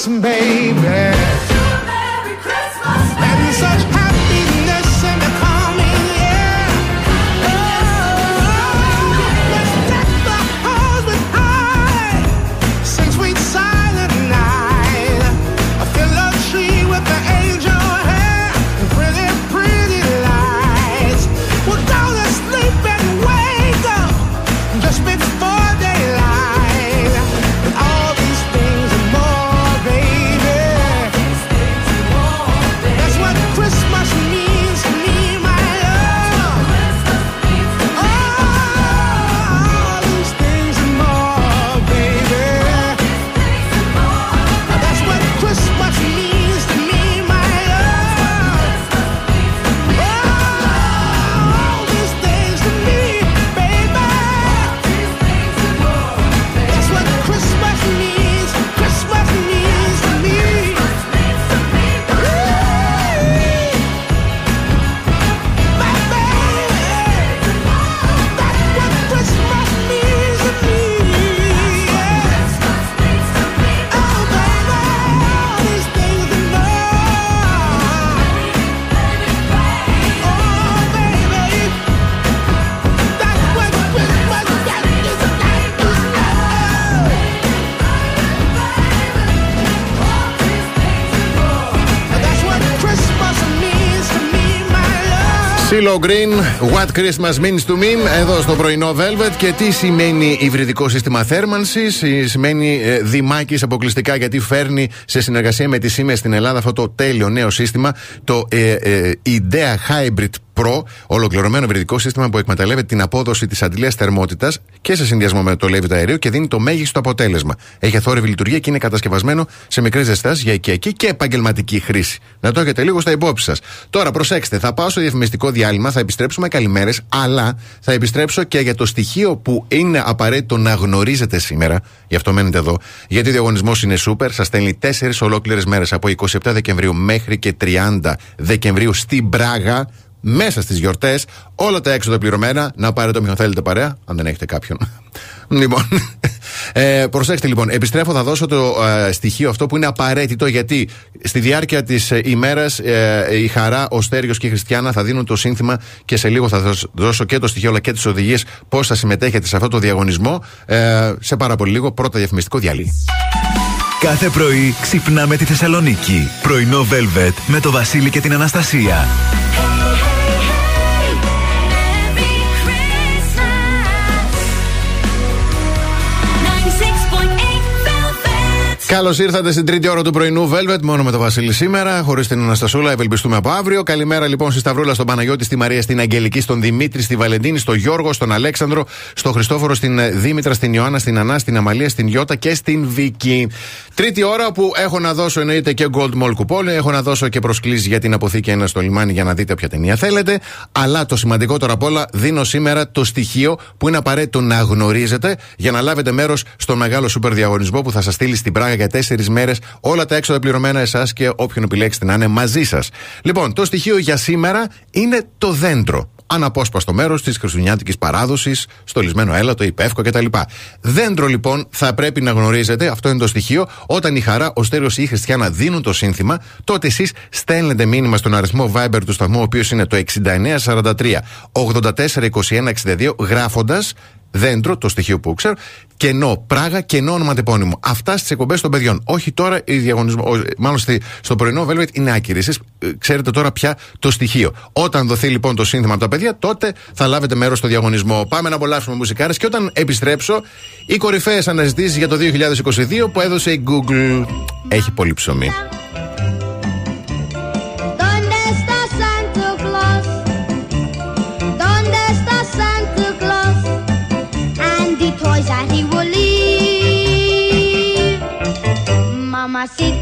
S15: próximo. Love.
S4: CeeLo Green, What Christmas Means to Me, εδώ στο πρωινό Velvet. Και τι σημαίνει υβριδικό σύστημα θέρμανσης, σημαίνει ε, δημάκης αποκλειστικά γιατί φέρνει σε συνεργασία με τη Siemens στην Ελλάδα αυτό το τέλειο νέο σύστημα, το ε, ε, IDEA Hybrid Pro, ολοκληρωμένο υβριδικό σύστημα που εκμεταλλεύεται την απόδοση της αντλίας θερμότητας και σε συνδυασμό με το λέβητο αερίου και δίνει το μέγιστο αποτέλεσμα. Έχει αθόρυβη λειτουργία και είναι κατασκευασμένο σε μικρές ζεστάσει για οικιακή και επαγγελματική χρήση. Να το έχετε λίγο στα υπόψη σας. Τώρα προσέξτε, θα πάω στο διαφημιστικό διάλειμμα, θα επιστρέψουμε καλημέρες, αλλά θα επιστρέψω και για το στοιχείο που είναι απαραίτητο να γνωρίζετε σήμερα. Γι' αυτό μένετε εδώ. Γιατί ο διαγωνισμός είναι σούπερ. Σας στέλνει 4 ολόκληρες μέρες από 27 Δεκεμβρίου μέχρι και 30 Δεκεμβρίου στην Πράγα μέσα στις γιορτές. Όλα τα έξοδα πληρωμένα. Να πάρετε όποιον θέλετε παρέα, αν δεν έχετε κάποιον. Λοιπόν, ε, προσέξτε λοιπόν, επιστρέφω, θα δώσω το ε, στοιχείο αυτό που είναι απαραίτητο γιατί στη διάρκεια της ε, ημέρας η Χαρά, ο Στέριος και η Χριστιανά θα δίνουν το σύνθημα και σε λίγο θα δώσω, δώσω και το στοιχείο αλλά και τις οδηγίες πώς θα συμμετέχετε σε αυτό το διαγωνισμό. Ε, σε πάρα πολύ λίγο, πρώτα διαφημιστικό διαλύει.
S8: Κάθε πρωί ξυπνάμε τη Θεσσαλονίκη. Πρωινό Velvet με το Βασίλη και την Αναστασία.
S4: Καλώς ήρθατε στην τρίτη ώρα του πρωινού Velvet, μόνο με το Βασίλη σήμερα, χωρίς την Αναστασούλα, ευελπιστούμε από αύριο. Καλημέρα λοιπόν στη Σταυρούλα, στον Παναγιώτη, στη Μαρία, στην Αγγελική, στον Δημήτρη, στη Βαλεντίνη, στον Γιώργο, στον Αλέξανδρο, στον Χριστόφορο, στην ε, Δήμητρα, στην Ιωάννα, στην Ανά, στην Αμαλία, στην Γιώτα και στην Βίκη. Τρίτη ώρα που έχω να δώσω εννοείται και Gold Mall Coupon, έχω να δώσω και προσκλήσεις για την αποθήκη ένα στο λιμάνι για να δείτε ποια ταινία θέλετε. Αλλά το σημαντικότερο απ' όλα, δίνω σήμερα το στοιχείο που είναι απαραίτητο να γνωρίζετε για να λάβετε μέρος στο μεγάλο σούπερ διαγωνισμό που θα σας στείλει στην Πράγα για τέσσερις μέρες όλα τα έξοδα πληρωμένα εσάς και όποιον επιλέξετε να είναι μαζί σας. Λοιπόν, το στοιχείο για σήμερα είναι το δέντρο. Αναπόσπαστο μέρος της χριστουγεννιάτικη παράδοσης, στολισμένο έλατο, υπεύκο κτλ. Δέντρο λοιπόν θα πρέπει να γνωρίζετε, αυτό είναι το στοιχείο, όταν η χαρά, ο Στέριο ή η Χριστιανά δίνουν το σύνθημα, τότε εσείς στέλνετε μήνυμα στον αριθμό Viber του σταθμού, ο οποίος είναι το 6943 842162, γράφοντας δέντρο, το στοιχείο που ξέρω, κενό πράγα, κενό ονοματεπώνυμο. Αυτά στις εκπομπές των παιδιών. Όχι τώρα η διαγωνισμό. ο- Μάλλον στη, στο πρωινό Velvet είναι άκυρη. Εσείς ξέρετε τώρα πια το στοιχείο. Όταν δοθεί λοιπόν το σύνθημα από τα παιδιά, τότε θα λάβετε μέρος στο διαγωνισμό. Πάμε να απολαύσουμε μουσικάρες και όταν επιστρέψω, οι κορυφαίες αναζητήσεις για το 2022 που έδωσε η Google. Έχει πολύ ψωμί.
S16: Mamacita.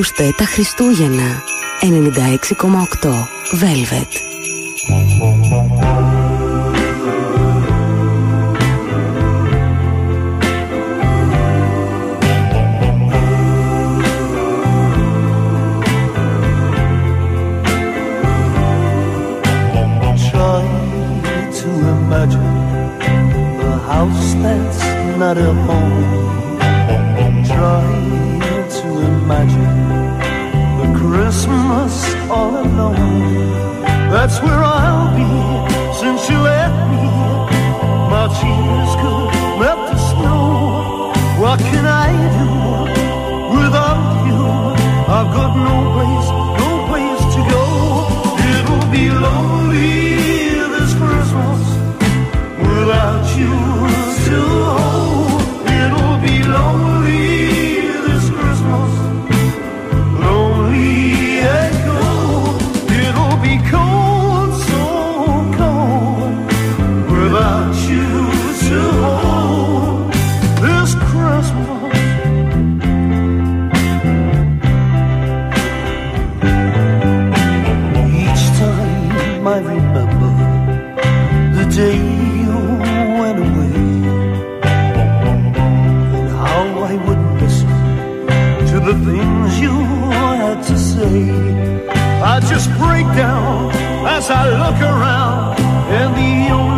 S9: Ακούστε τα Χριστούγεννα 96,8 Velvet.
S17: Try to imagine a house that's not a home. Try to imagine the Christmas all alone. That's where I'll be since you left me. My tears could melt the snow. What can I
S16: breakdown as I look around, and the only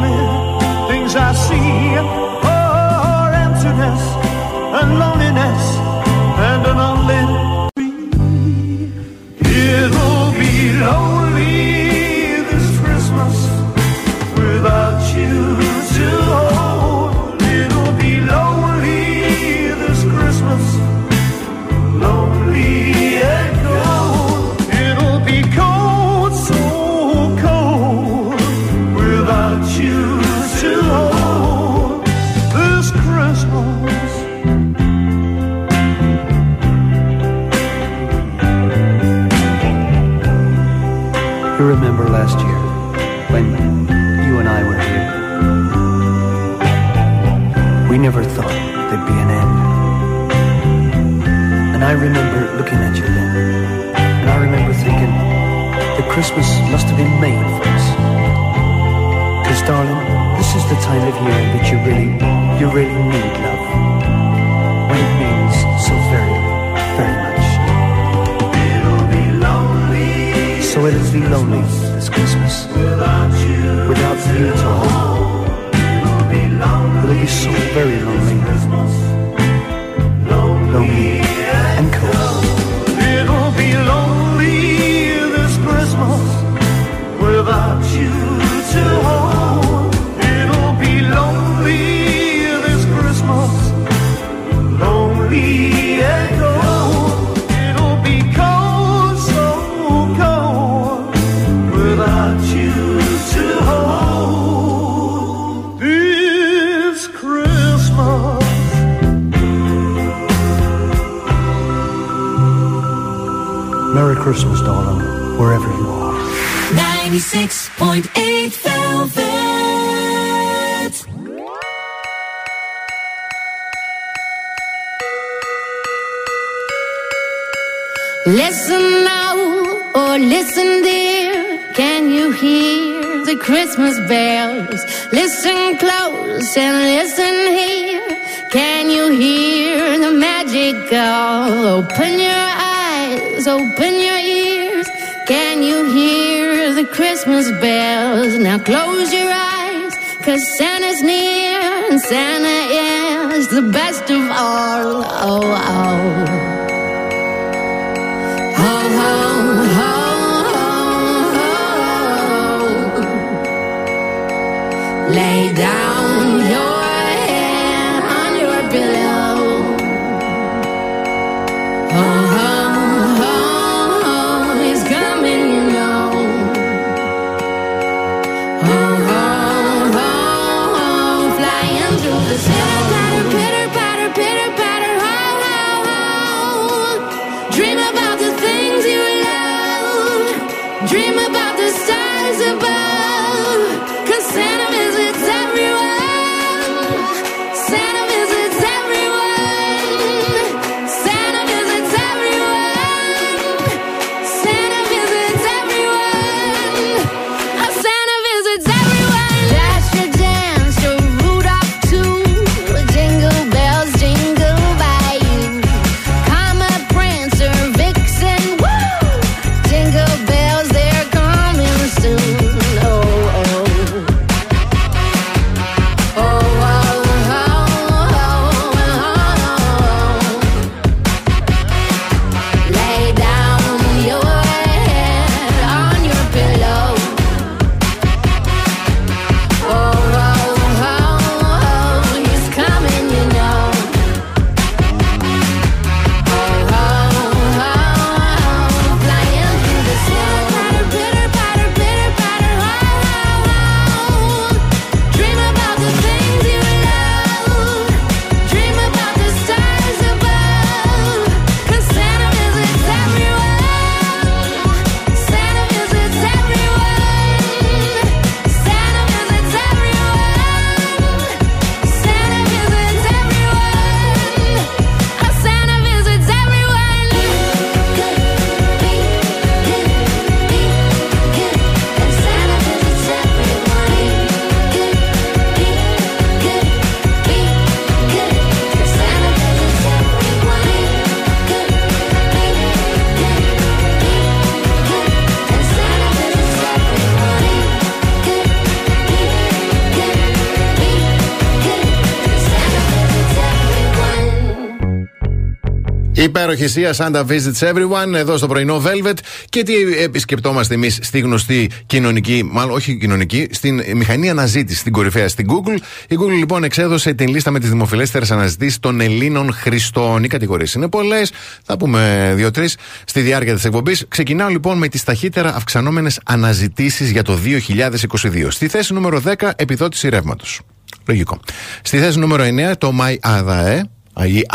S4: Υπέροχη Σία, Santa Visits Everyone, εδώ στο πρωινό Velvet. Και τι επισκεπτόμαστε εμείς στη γνωστή κοινωνική, μάλλον όχι κοινωνική, στην μηχανή αναζήτηση, στην κορυφαία, στην Google. Η Google λοιπόν εξέδωσε την λίστα με τις δημοφιλέστερες αναζητήσεις των Ελλήνων χρηστών. Οι κατηγορίες είναι πολλές, θα πούμε δύο-τρεις στη διάρκεια της εκπομπής. Ξεκινάω λοιπόν με τις ταχύτερα αυξανόμενες αναζητήσεις για το 2022. Στη θέση νούμερο 10, επιδότηση ρεύματος. Λογικό. Στη θέση νούμερο 9, το My ADAE. Ή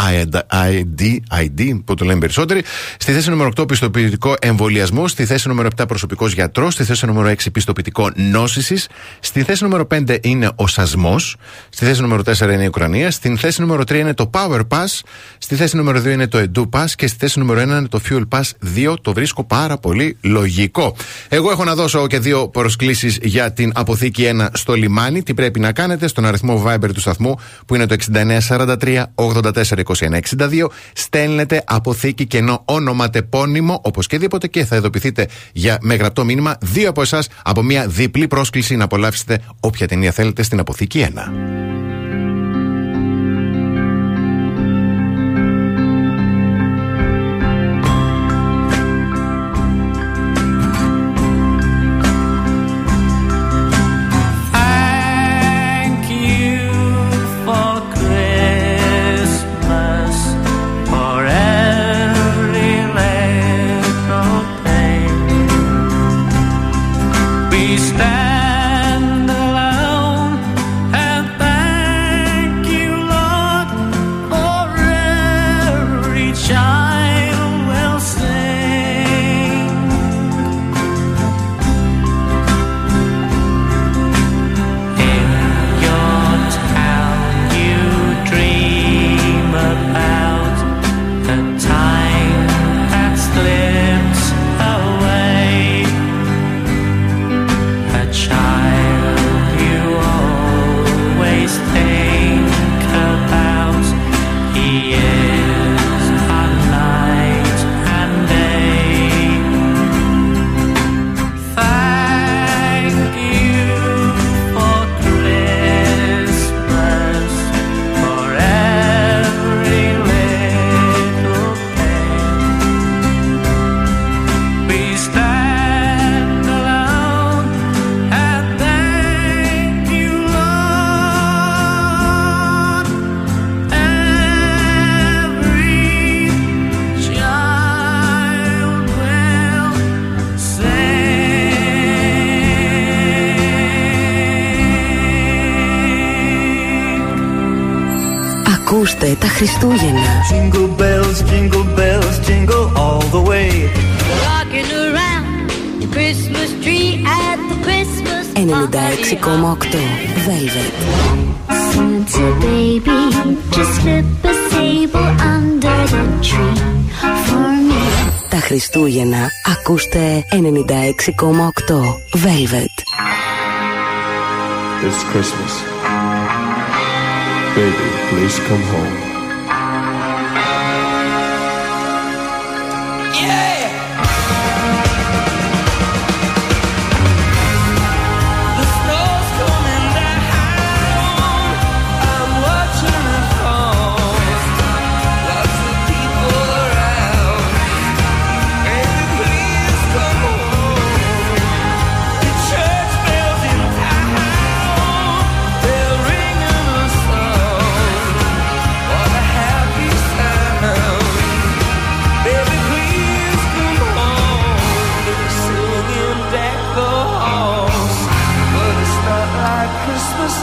S4: ID, ID, που το λένε περισσότεροι. Στη θέση νούμερο 8, πιστοποιητικό εμβολιασμό. Στη θέση νούμερο 7, προσωπικός γιατρός. Στη θέση νούμερο 6, πιστοποιητικό νόσησης. Στη θέση νούμερο 5 είναι ο σασμός. Στη θέση νούμερο 4 είναι η Ουκρανία. Στην θέση νούμερο 3 είναι το Power Pass. Στη θέση νούμερο 2 είναι το Edu Pass. Και στη θέση νούμερο 1 είναι το Fuel Pass 2. Το βρίσκω πάρα πολύ λογικό. Εγώ έχω να δώσω και δύο προσκλήσεις για την αποθήκη 1 στο λιμάνι. Τι πρέπει να κάνετε στον αριθμό Viber του σταθμού που είναι το 6943 842162. Στέλνετε αποθήκη κενό ονοματεπώνυμο οπωσδήποτε και θα ειδοποιηθείτε για με γραπτό μήνυμα δύο από εσάς από μια διπλή πρόσκληση να απολαύσετε όποια ταινία θέλετε στην αποθήκη 1.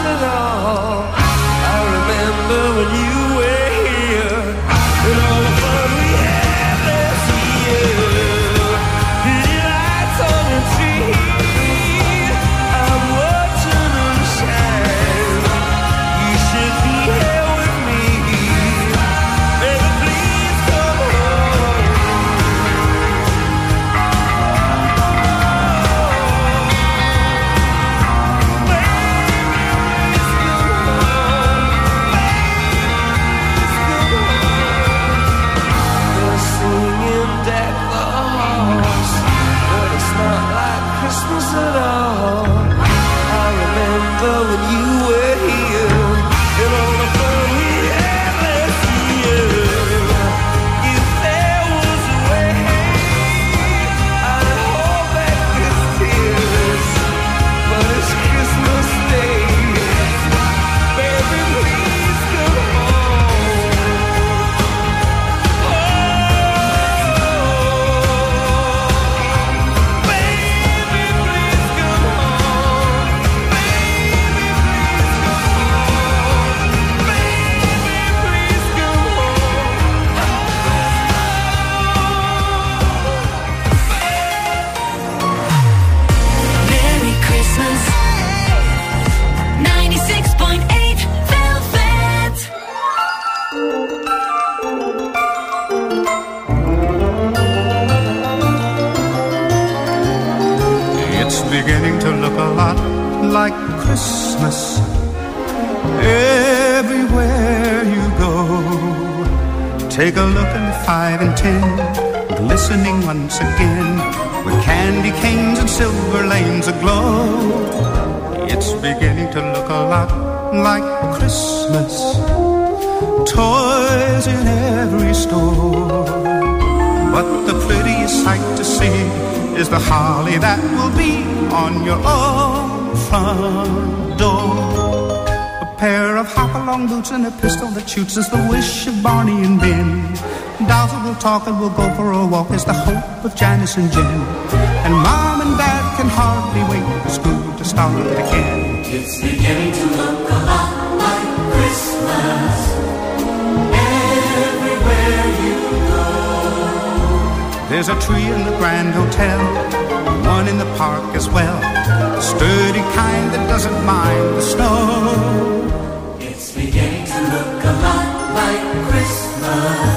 S6: At
S3: all.
S15: Holly that will be on your own front door. A pair of hop-along boots and a pistol that shoots is the wish of Barney and Ben. Dolls will talk and we'll go for a walk is the hope of Janice and Jen. And Mom and Dad can hardly wait for school to start again.
S2: It's beginning to look a lot like Christmas
S15: There's a tree in the Grand Hotel, one in the park as well. The sturdy kind that doesn't mind the snow.
S2: It's beginning to look a lot like Christmas.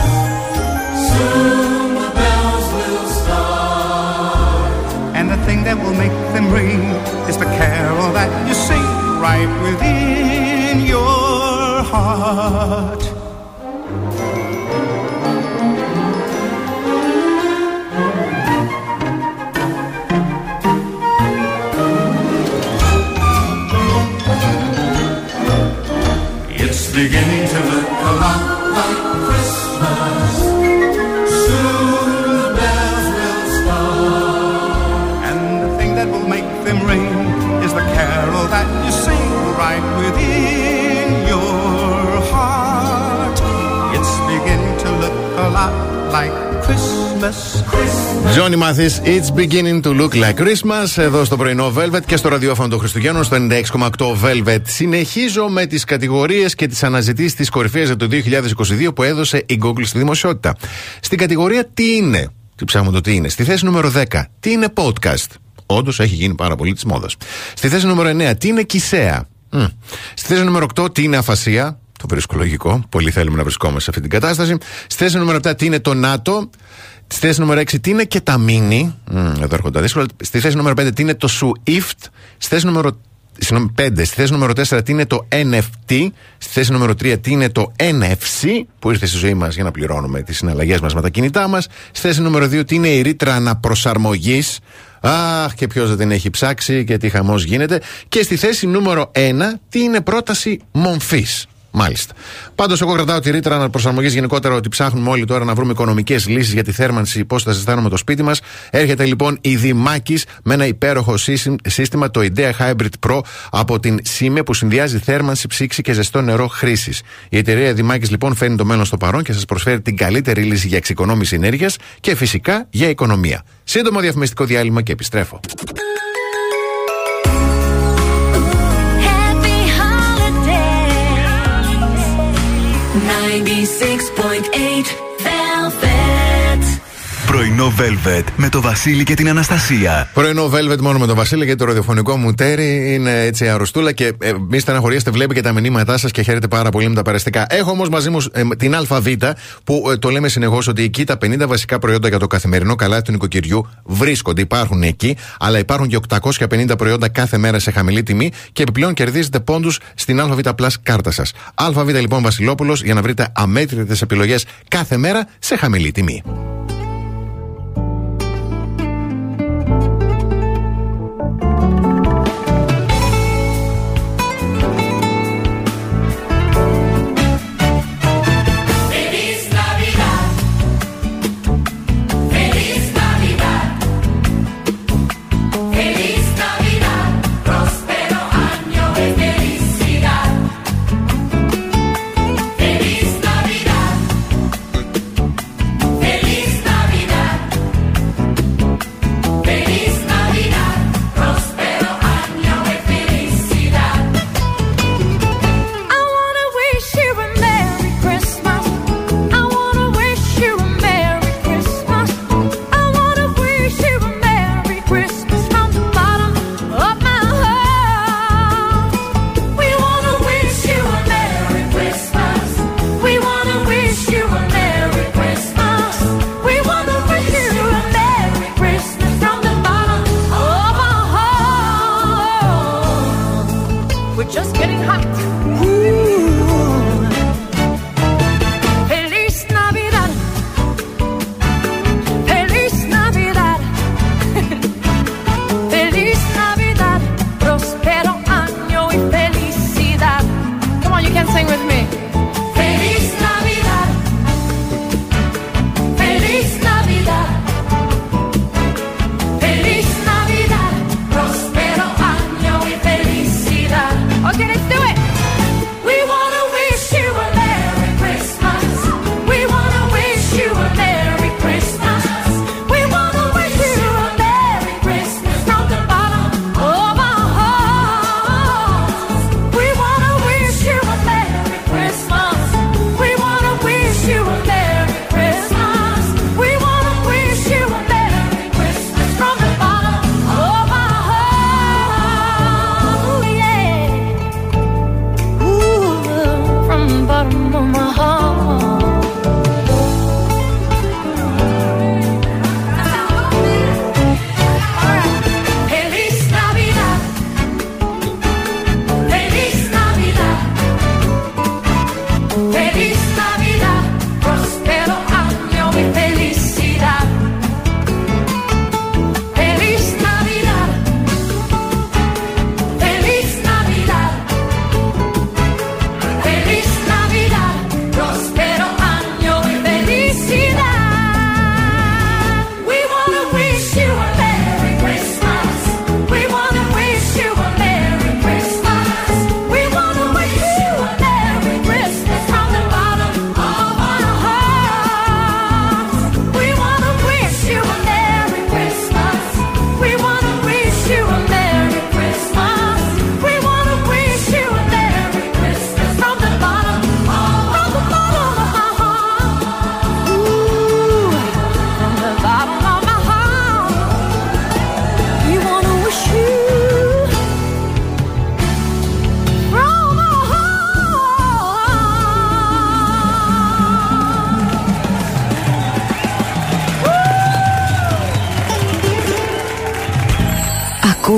S2: Soon the bells will start.
S15: And the thing that will make them ring is the carol that you sing right within your heart.
S2: Beginning to look a lot like Christmas. Soon the bells will start.
S15: And the thing that will make them ring is the carol that you sing right within your heart. It's beginning to look a lot like Christmas. Christmas.
S4: Τζόνι Μάθη, It's beginning to look like Christmas εδώ στο πρωινό Velvet και στο ραδιόφωνο των Χριστουγέννων στο 96,8 Velvet. Συνεχίζω με τις κατηγορίες και τις αναζητήσεις της κορυφαίας για το 2022 που έδωσε η Google στη δημοσιότητα. Στην κατηγορία Τι είναι, τι ψάχνουμε το τι είναι. Στη θέση νούμερο 10, Τι είναι podcast. Όντως έχει γίνει πάρα πολύ της μόδας. Στη θέση νούμερο 9, Τι είναι κησαία. Μμ. Στη θέση νούμερο 8, Τι είναι αφασία. Το βρίσκω λογικό. Πολύ θέλουμε να βρισκόμαστε σε αυτή την κατάσταση. Στη θέση νούμερο 7, Τι είναι το ΝΑΤΟ. Στη θέση νούμερο 6, τι είναι και τα μίνι; Μμ, Εδώ έρχονται τα δύσκολα. Στη θέση νούμερο 5, τι είναι το SWIFT. Στη θέση νούμερο Συγγνώμη, 5. Στη θέση νούμερο 4, τι είναι το NFT. Στη θέση νούμερο 3, τι είναι το NFC, που ήρθε στη ζωή μας για να πληρώνουμε τις συναλλαγές μας με τα κινητά μας. Στη θέση νούμερο 2, τι είναι η ρήτρα αναπροσαρμογής; Αχ, και ποιος δεν την έχει ψάξει και τι χαμός γίνεται. Και στη θέση νούμερο 1, τι είναι πρόταση μομφής; Μάλιστα. Πάντως, εγώ κρατάω τη ρήτρα αναπροσαρμογής γενικότερα ότι ψάχνουμε όλοι τώρα να βρούμε οικονομικές λύσεις για τη θέρμανση, πώς θα ζεστάνουμε το σπίτι μας. Έρχεται λοιπόν η Δημάκης με ένα υπέροχο σύστημα, σύστημα, το IDEA Hybrid Pro από την ΣΥΜΕ που συνδυάζει θέρμανση, ψήξη και ζεστό νερό χρήσης. Η εταιρεία Δημάκης λοιπόν φέρνει το μέλλον στο παρόν και σας προσφέρει την καλύτερη λύση για εξοικονόμηση ενέργειας και φυσικά για οικονομία. Σύντομο διαφημιστικό διάλειμμα και επιστρέφω.
S18: Πρωινό Velvet με το Βασίλη και την Αναστασία.
S4: Πρωινό Velvet μόνο με τον Βασίλη γιατί το ραδιοφωνικό μου τέρι είναι έτσι αρρωστούλα και ε, μη στεναχωρήσετε, βλέπει και τα μηνύματά σας και χαίρετε πάρα πολύ με τα περαστικά. Έχω όμως μαζί μου ε, την ΑΒ που ε, το λέμε συνεχώς ότι εκεί τα 50 βασικά προϊόντα για το καθημερινό καλάθι του νοικοκυριού βρίσκονται, υπάρχουν εκεί, αλλά υπάρχουν και 850 προϊόντα κάθε μέρα σε χαμηλή τιμή και επιπλέον κερδίζετε πόντους στην ΑΒ Plus κάρτα σας. ΑΒ λοιπόν Βασιλόπουλος για να βρείτε αμέτρητες επιλογές κάθε μέρα σε χαμηλή τιμή.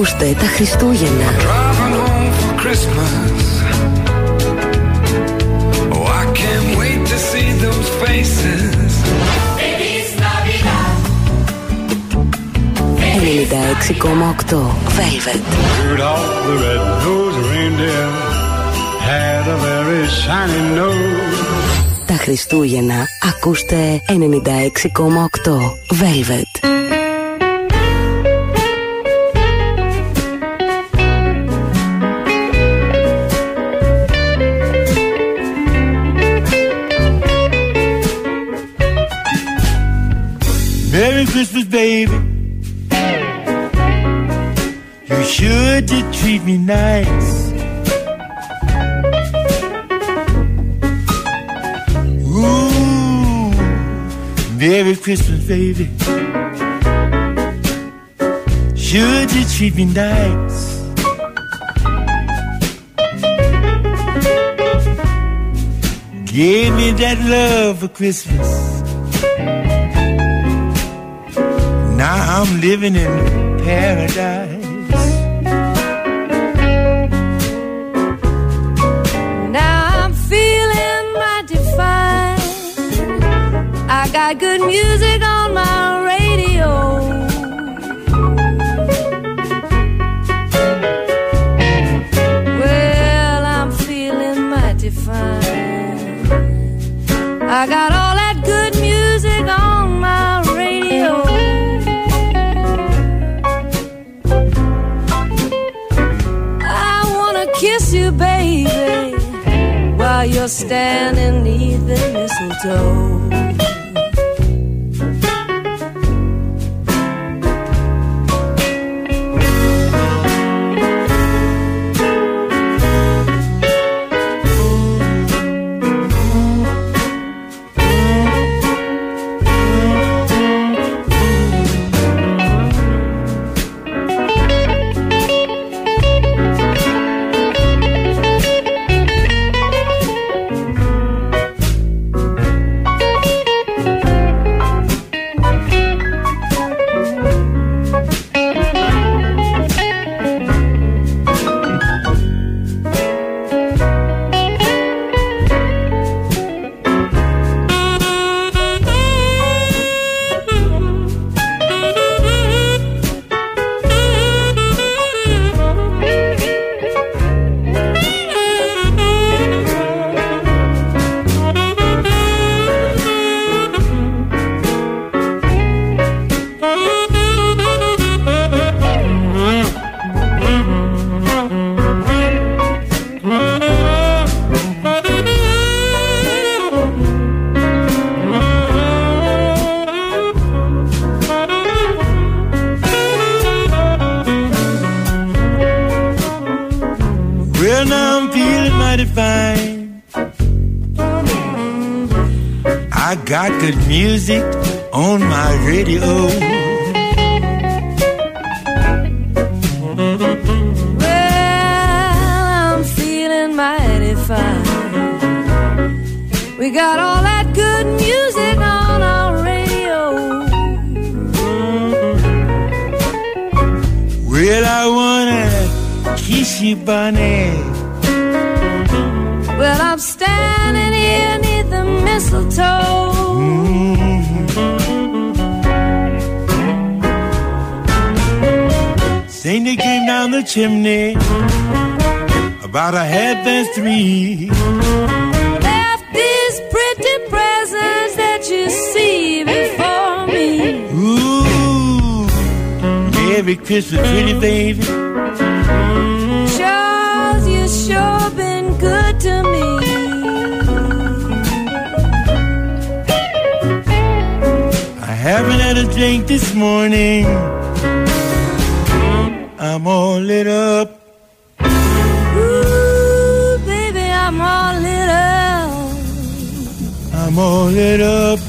S9: Ακούστε τα Χριστούγεννα.
S19: Ελληνικά
S9: 6,8 Velvet. Τα Χριστούγεννα ακούστε 96,8 Velvet.
S12: Christmas, baby. Should you treat me nice? Give me that love for Christmas. Now I'm living in paradise.
S6: got good music on my radio. Well, I'm feeling mighty fine. I got all that good music on my radio. I wanna kiss you, baby, while you're standing neath the mistletoe.
S12: Merry Christmas, pretty baby.
S6: Charles, you sure been good to me.
S12: I haven't had a drink this morning. I'm all lit up.
S6: Ooh, baby, I'm all lit up.
S12: I'm all lit up.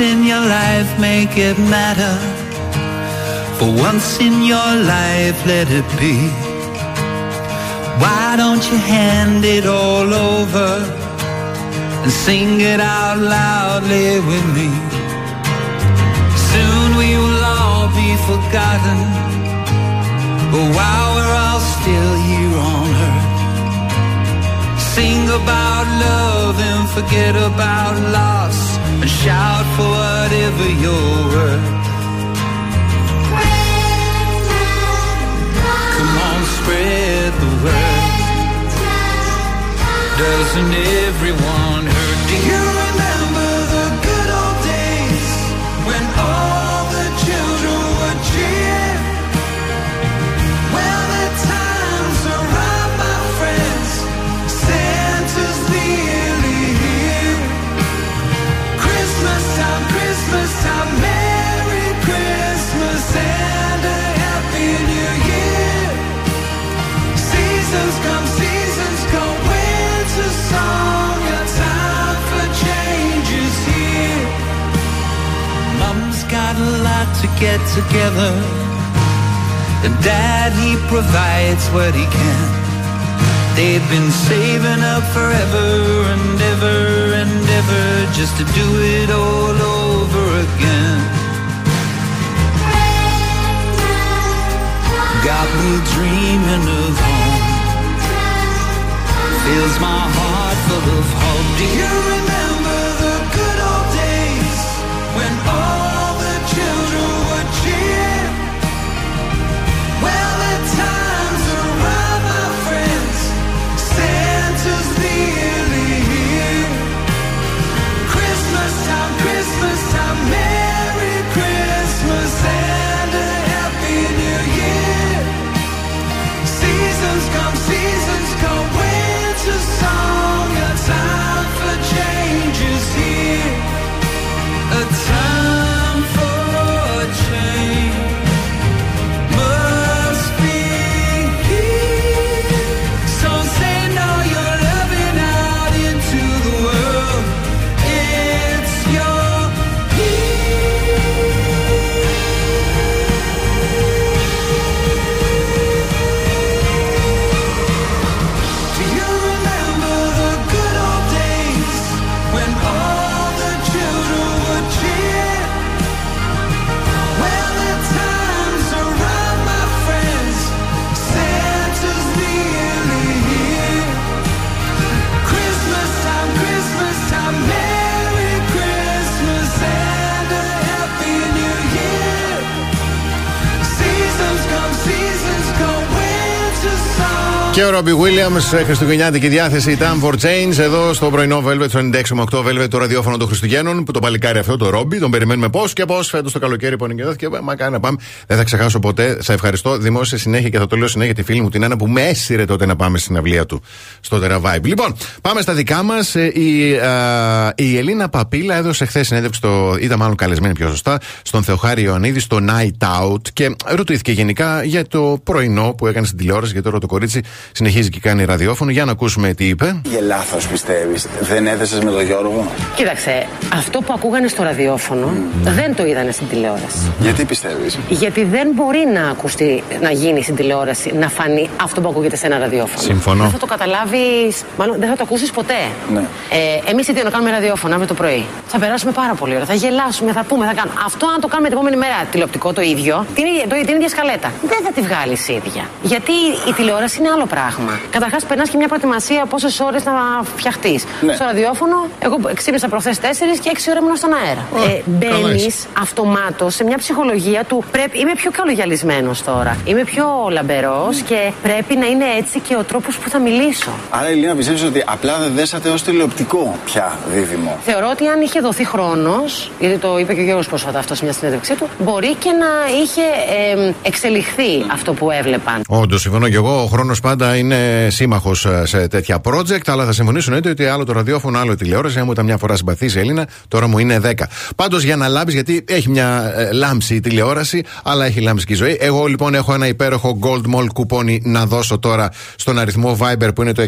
S3: In your life, make it matter. For once in your life, let it be. Why don't you hand it all over and sing it out loudly with me? Soon we will all be forgotten. But while we're all still here on earth, sing about love and forget about loss and shout for whatever you're worth. Come on, spread the word. Doesn't everyone to get together. And dad, he provides what he can. They've been saving up forever and ever and ever just to do it all over again. Got me dreaming of home. Fills my heart full of hope. Do you remember
S4: Και ο Ρόμπι Williams, χριστουγεννιάτικη διάθεση, Time for Change, εδώ στο πρωινό Velvet, στο 96,8 Velvet, το ραδιόφωνο των Χριστουγέννων, που το παλικάρι αυτό, το Ρόμπι, τον περιμένουμε πώς και πώς φέτος το καλοκαίρι που ανεκδόθηκε. Μα κάνει να πάμε. Δεν θα ξεχάσω ποτέ. Σε ευχαριστώ δημόσια συνέχεια και θα το λέω συνέχεια τη φίλη μου την Άννα που με έσυρε τότε να πάμε στην αυλία του στο Τεραβάιμπ. Λοιπόν, πάμε στα δικά μας. Η, α, η Ελίνα Παπίλα έδωσε χθες συνέντευξη, στο, ήταν μάλλον καλεσμένη πιο σωστά, στον Θεοχάρη Ιωαννίδη στο Night Out και ρωτήθηκε γενικά για το πρωινό που έκανε στην τηλεόραση, γιατί τώρα το κορίτσι συνεχίζει και κάνει ραδιόφωνο. Για να ακούσουμε τι είπε.
S20: Για λάθος πιστεύεις. Δεν έθεσες με τον Γιώργο.
S21: Κοίταξε, αυτό που ακούγανε στο ραδιόφωνο δεν το είδανε στην τηλεόραση.
S20: Γιατί πιστεύεις;
S21: Γιατί δεν μπορεί να ακουστεί, να γίνει στην τηλεόραση, να φανεί αυτό που ακούγεται σε ένα ραδιόφωνο.
S4: Συμφωνώ.
S21: Δεν θα το καταλάβεις, μάλλον δεν θα το ακούσεις ποτέ.
S20: Ναι.
S21: Ε, Εμείς είτε να κάνουμε ραδιόφωνο αύριο το πρωί, θα περάσουμε πάρα πολύ ώρα. Θα γελάσουμε, θα πούμε, θα κάνουμε. Αυτό αν το κάνουμε την επόμενη μέρα τηλεοπτικό το ίδιο, την ίδια, το, την ίδια σκαλέτα. Δεν θα τη βγάλεις ίδια. Γιατί η τηλεόραση είναι άλλο πράγμα. Καταρχάς, περνάς και μια προετοιμασία πόσες ώρες να φτιαχτείς.
S20: Ναι.
S21: Στο ραδιόφωνο, εγώ ξύπνησα προχθές 4 και 6 ώρα ήμουν στον αέρα.
S20: Α,
S21: ε,
S20: καλά
S21: Μπαίνεις
S20: είσαι.
S21: αυτομάτως σε μια ψυχολογία του πρέπει. Είμαι πιο καλογιαλισμένος τώρα. Είμαι πιο λαμπερός και πρέπει να είναι έτσι και ο τρόπος που θα μιλήσω.
S20: Άρα, Ελίνα, πιστεύεις ότι απλά δεν δέσατε ως τηλεοπτικό πια δίδυμο;
S21: Θεωρώ ότι αν είχε δοθεί χρόνος, γιατί το είπε και ο Γιώργος πρόσφατα αυτό σε μια συνέντευξή του, μπορεί και να είχε εμ, εξελιχθεί αυτό που έβλεπαν.
S4: Όντως, συμφωνώ και εγώ. Ο χρόνος πάντα πάντα είναι σύμμαχος σε τέτοια project, αλλά θα συμφωνήσουν είτε ότι άλλο το ραδιόφωνο, άλλο η τηλεόραση. Αν μου ήταν μια φορά συμπαθής Έλληνα, τώρα μου είναι 10. Πάντως για να λάμψει, γιατί έχει μια ε, λάμψη η τηλεόραση, αλλά έχει λάμψει και η ζωή. Εγώ λοιπόν έχω ένα υπέροχο Gold Mall κουπόνι να δώσω τώρα στον αριθμό Viber που είναι το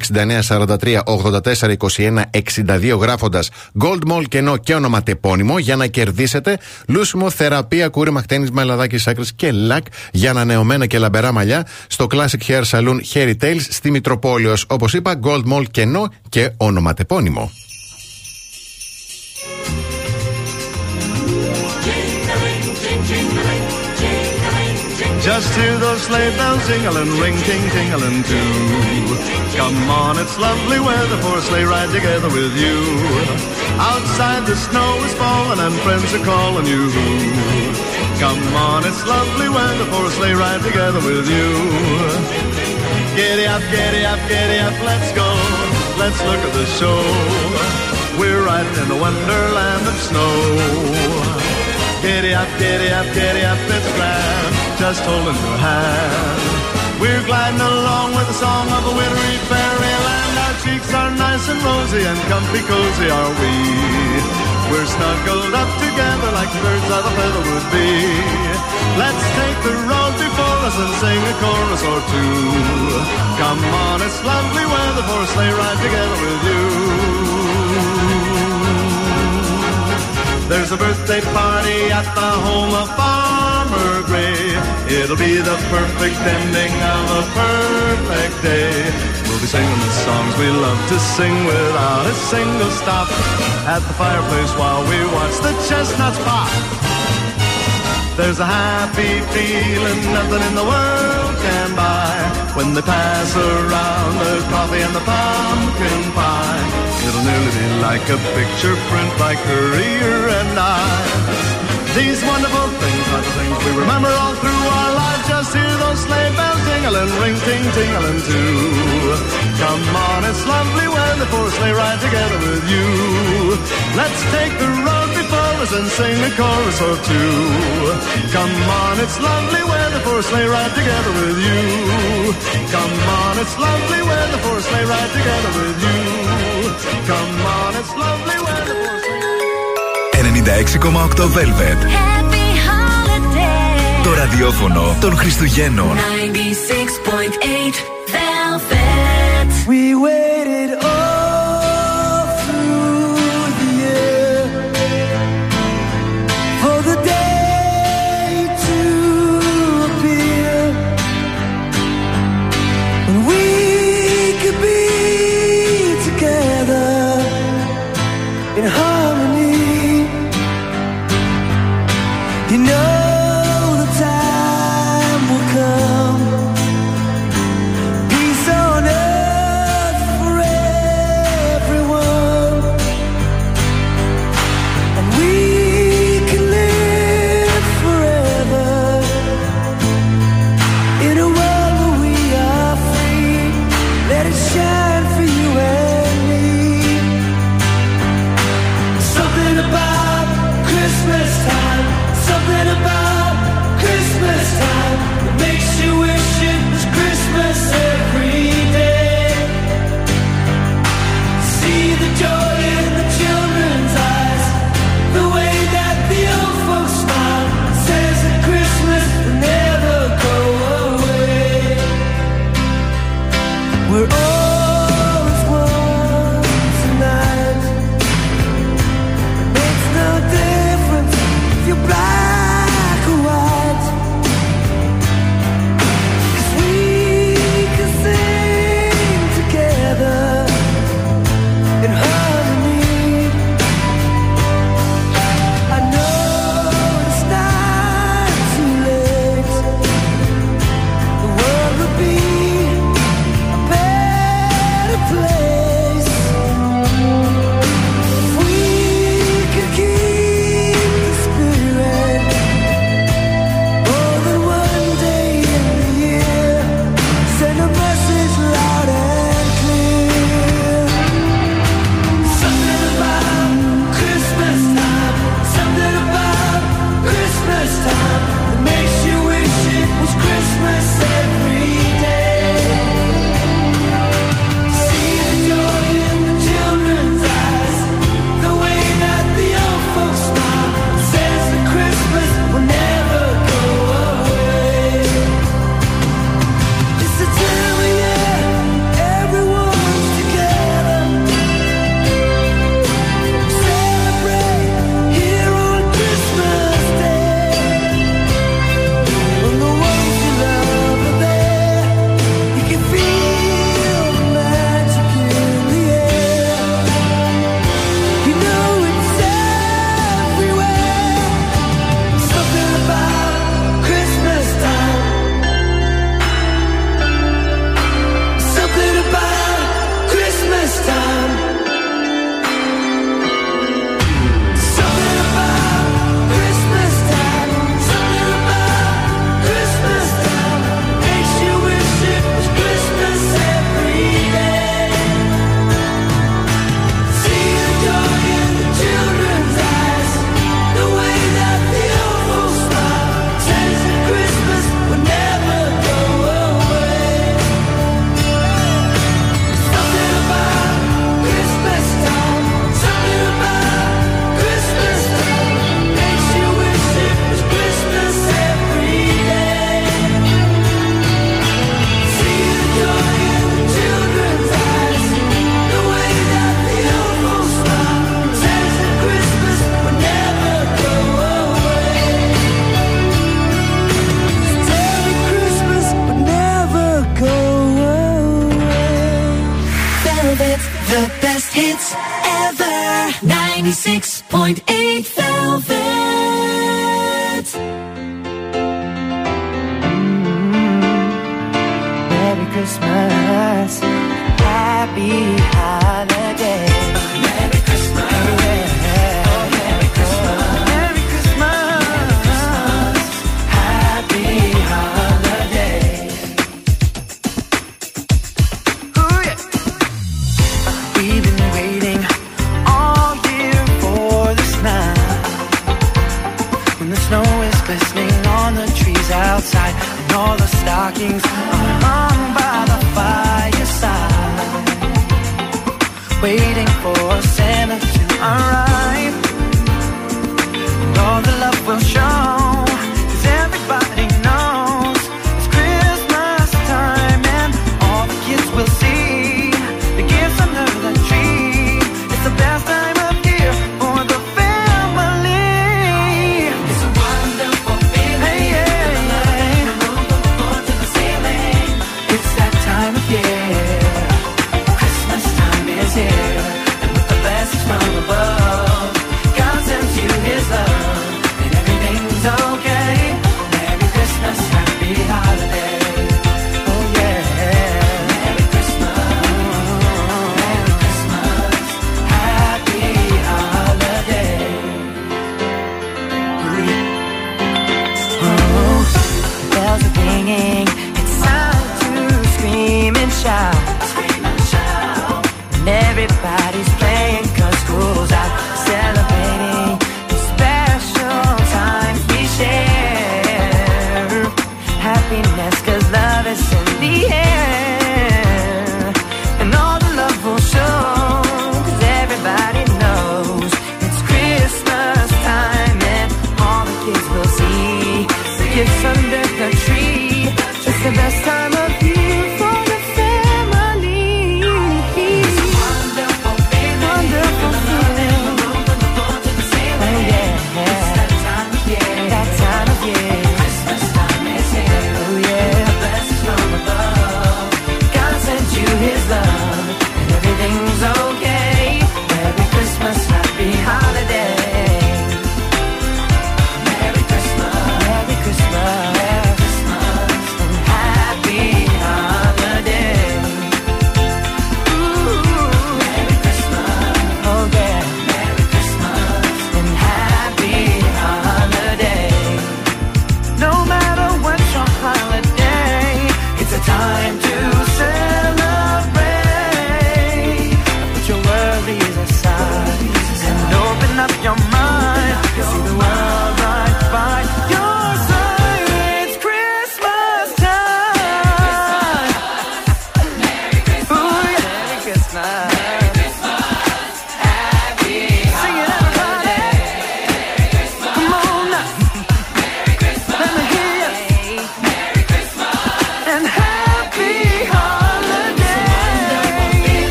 S4: 6943 84 21 62 γράφοντας Gold Mall κενό και ονοματεπώνυμο για να κερδίσετε λούσιμο θεραπεία κούρεμα χτένισμα ελαδάκι άκρη και λακ για ανανεωμένα και λαμπερά μαλλιά στο Classic Hair Saloon Harry Tales στη Μητροπόλεω. Όπω είπα, Gold Mall κενό και ονοματεπώνυμο.
S22: Just hear those sleigh bells jingling, ring ting tingling too. Come on, it's lovely weather for a sleigh ride together with you. Outside the snow is falling and friends are calling you. Come on, it's lovely weather for a sleigh ride together with you. Giddy up, giddy up, giddy up, let's go. Let's look at the show. We're riding in a wonderland of snow. Giddy up, giddy up, giddy up, it's grand, just holding your hand. We're gliding along with the song of a wintry fairyland. Our cheeks are nice and rosy and comfy cozy are we. We're snuggled up together like birds of a feather would be. Let's take the road before us and sing a chorus or two. Come on, it's lovely weather for a sleigh ride together with you. There's a birthday party at the home of Farmer Gray. It'll be the perfect ending of a perfect day. We'll be singing the songs we love to sing without a single stop. At the fireplace while we watch the chestnuts pop. There's a happy feeling nothing in the world can buy when they pass around the coffee and the pumpkin pie. It'll nearly be like a picture print by Currier and I. These wonderful things are the things we remember all through our lives. Just hear those sleigh bells jingling, ring ting tingling too. Come on, it's lovely weather for a sleigh ride together with you. Let's take the road before us and sing a chorus or two. Come on, it's lovely weather for a sleigh ride together with you. Come on, it's lovely weather for a sleigh ride together with you. Come on, it's lovely weather for a sleigh
S18: 96,8 Velvet. Το ραδιόφωνο των Χριστουγέννων.
S2: 96.8 Velvet.
S3: We waited all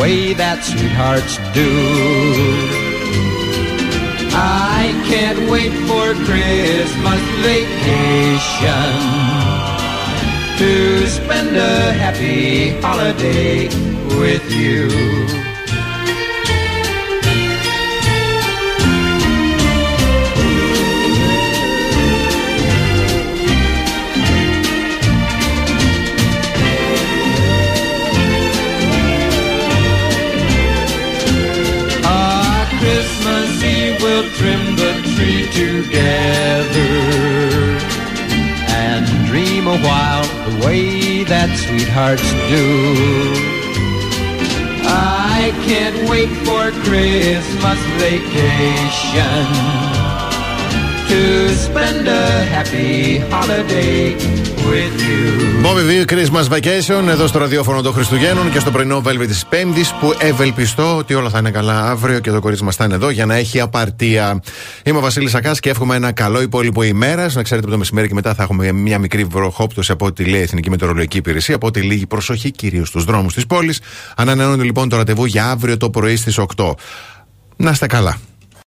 S3: way that sweethearts do. I can't wait for Christmas vacation to spend a happy holiday with you. Together and dream a while the way that sweethearts do. I can't wait for Christmas vacation to spend a happy holiday.
S4: Bobby V, Christmas Vacation, εδώ στο ραδιόφωνο των Χριστουγέννων και στο πρωινό Velvet της Πέμπτης που ευελπιστώ ότι όλα θα είναι καλά αύριο και το κορίτσι μας θα είναι εδώ για να έχει απαρτία. Είμαι ο Βασίλης Ακά και εύχομαι ένα καλό υπόλοιπο ημέρας. Να ξέρετε που το μεσημέρι και μετά θα έχουμε μια μικρή βροχόπτωση από ό,τι λέει η Εθνική Μετεωρολογική Υπηρεσία. Από ό,τι λίγη προσοχή κυρίως στους δρόμους της πόλης. Ανανεώνεται λοιπόν το ραντεβού για αύριο το πρωί στις 8. Να είστε καλά.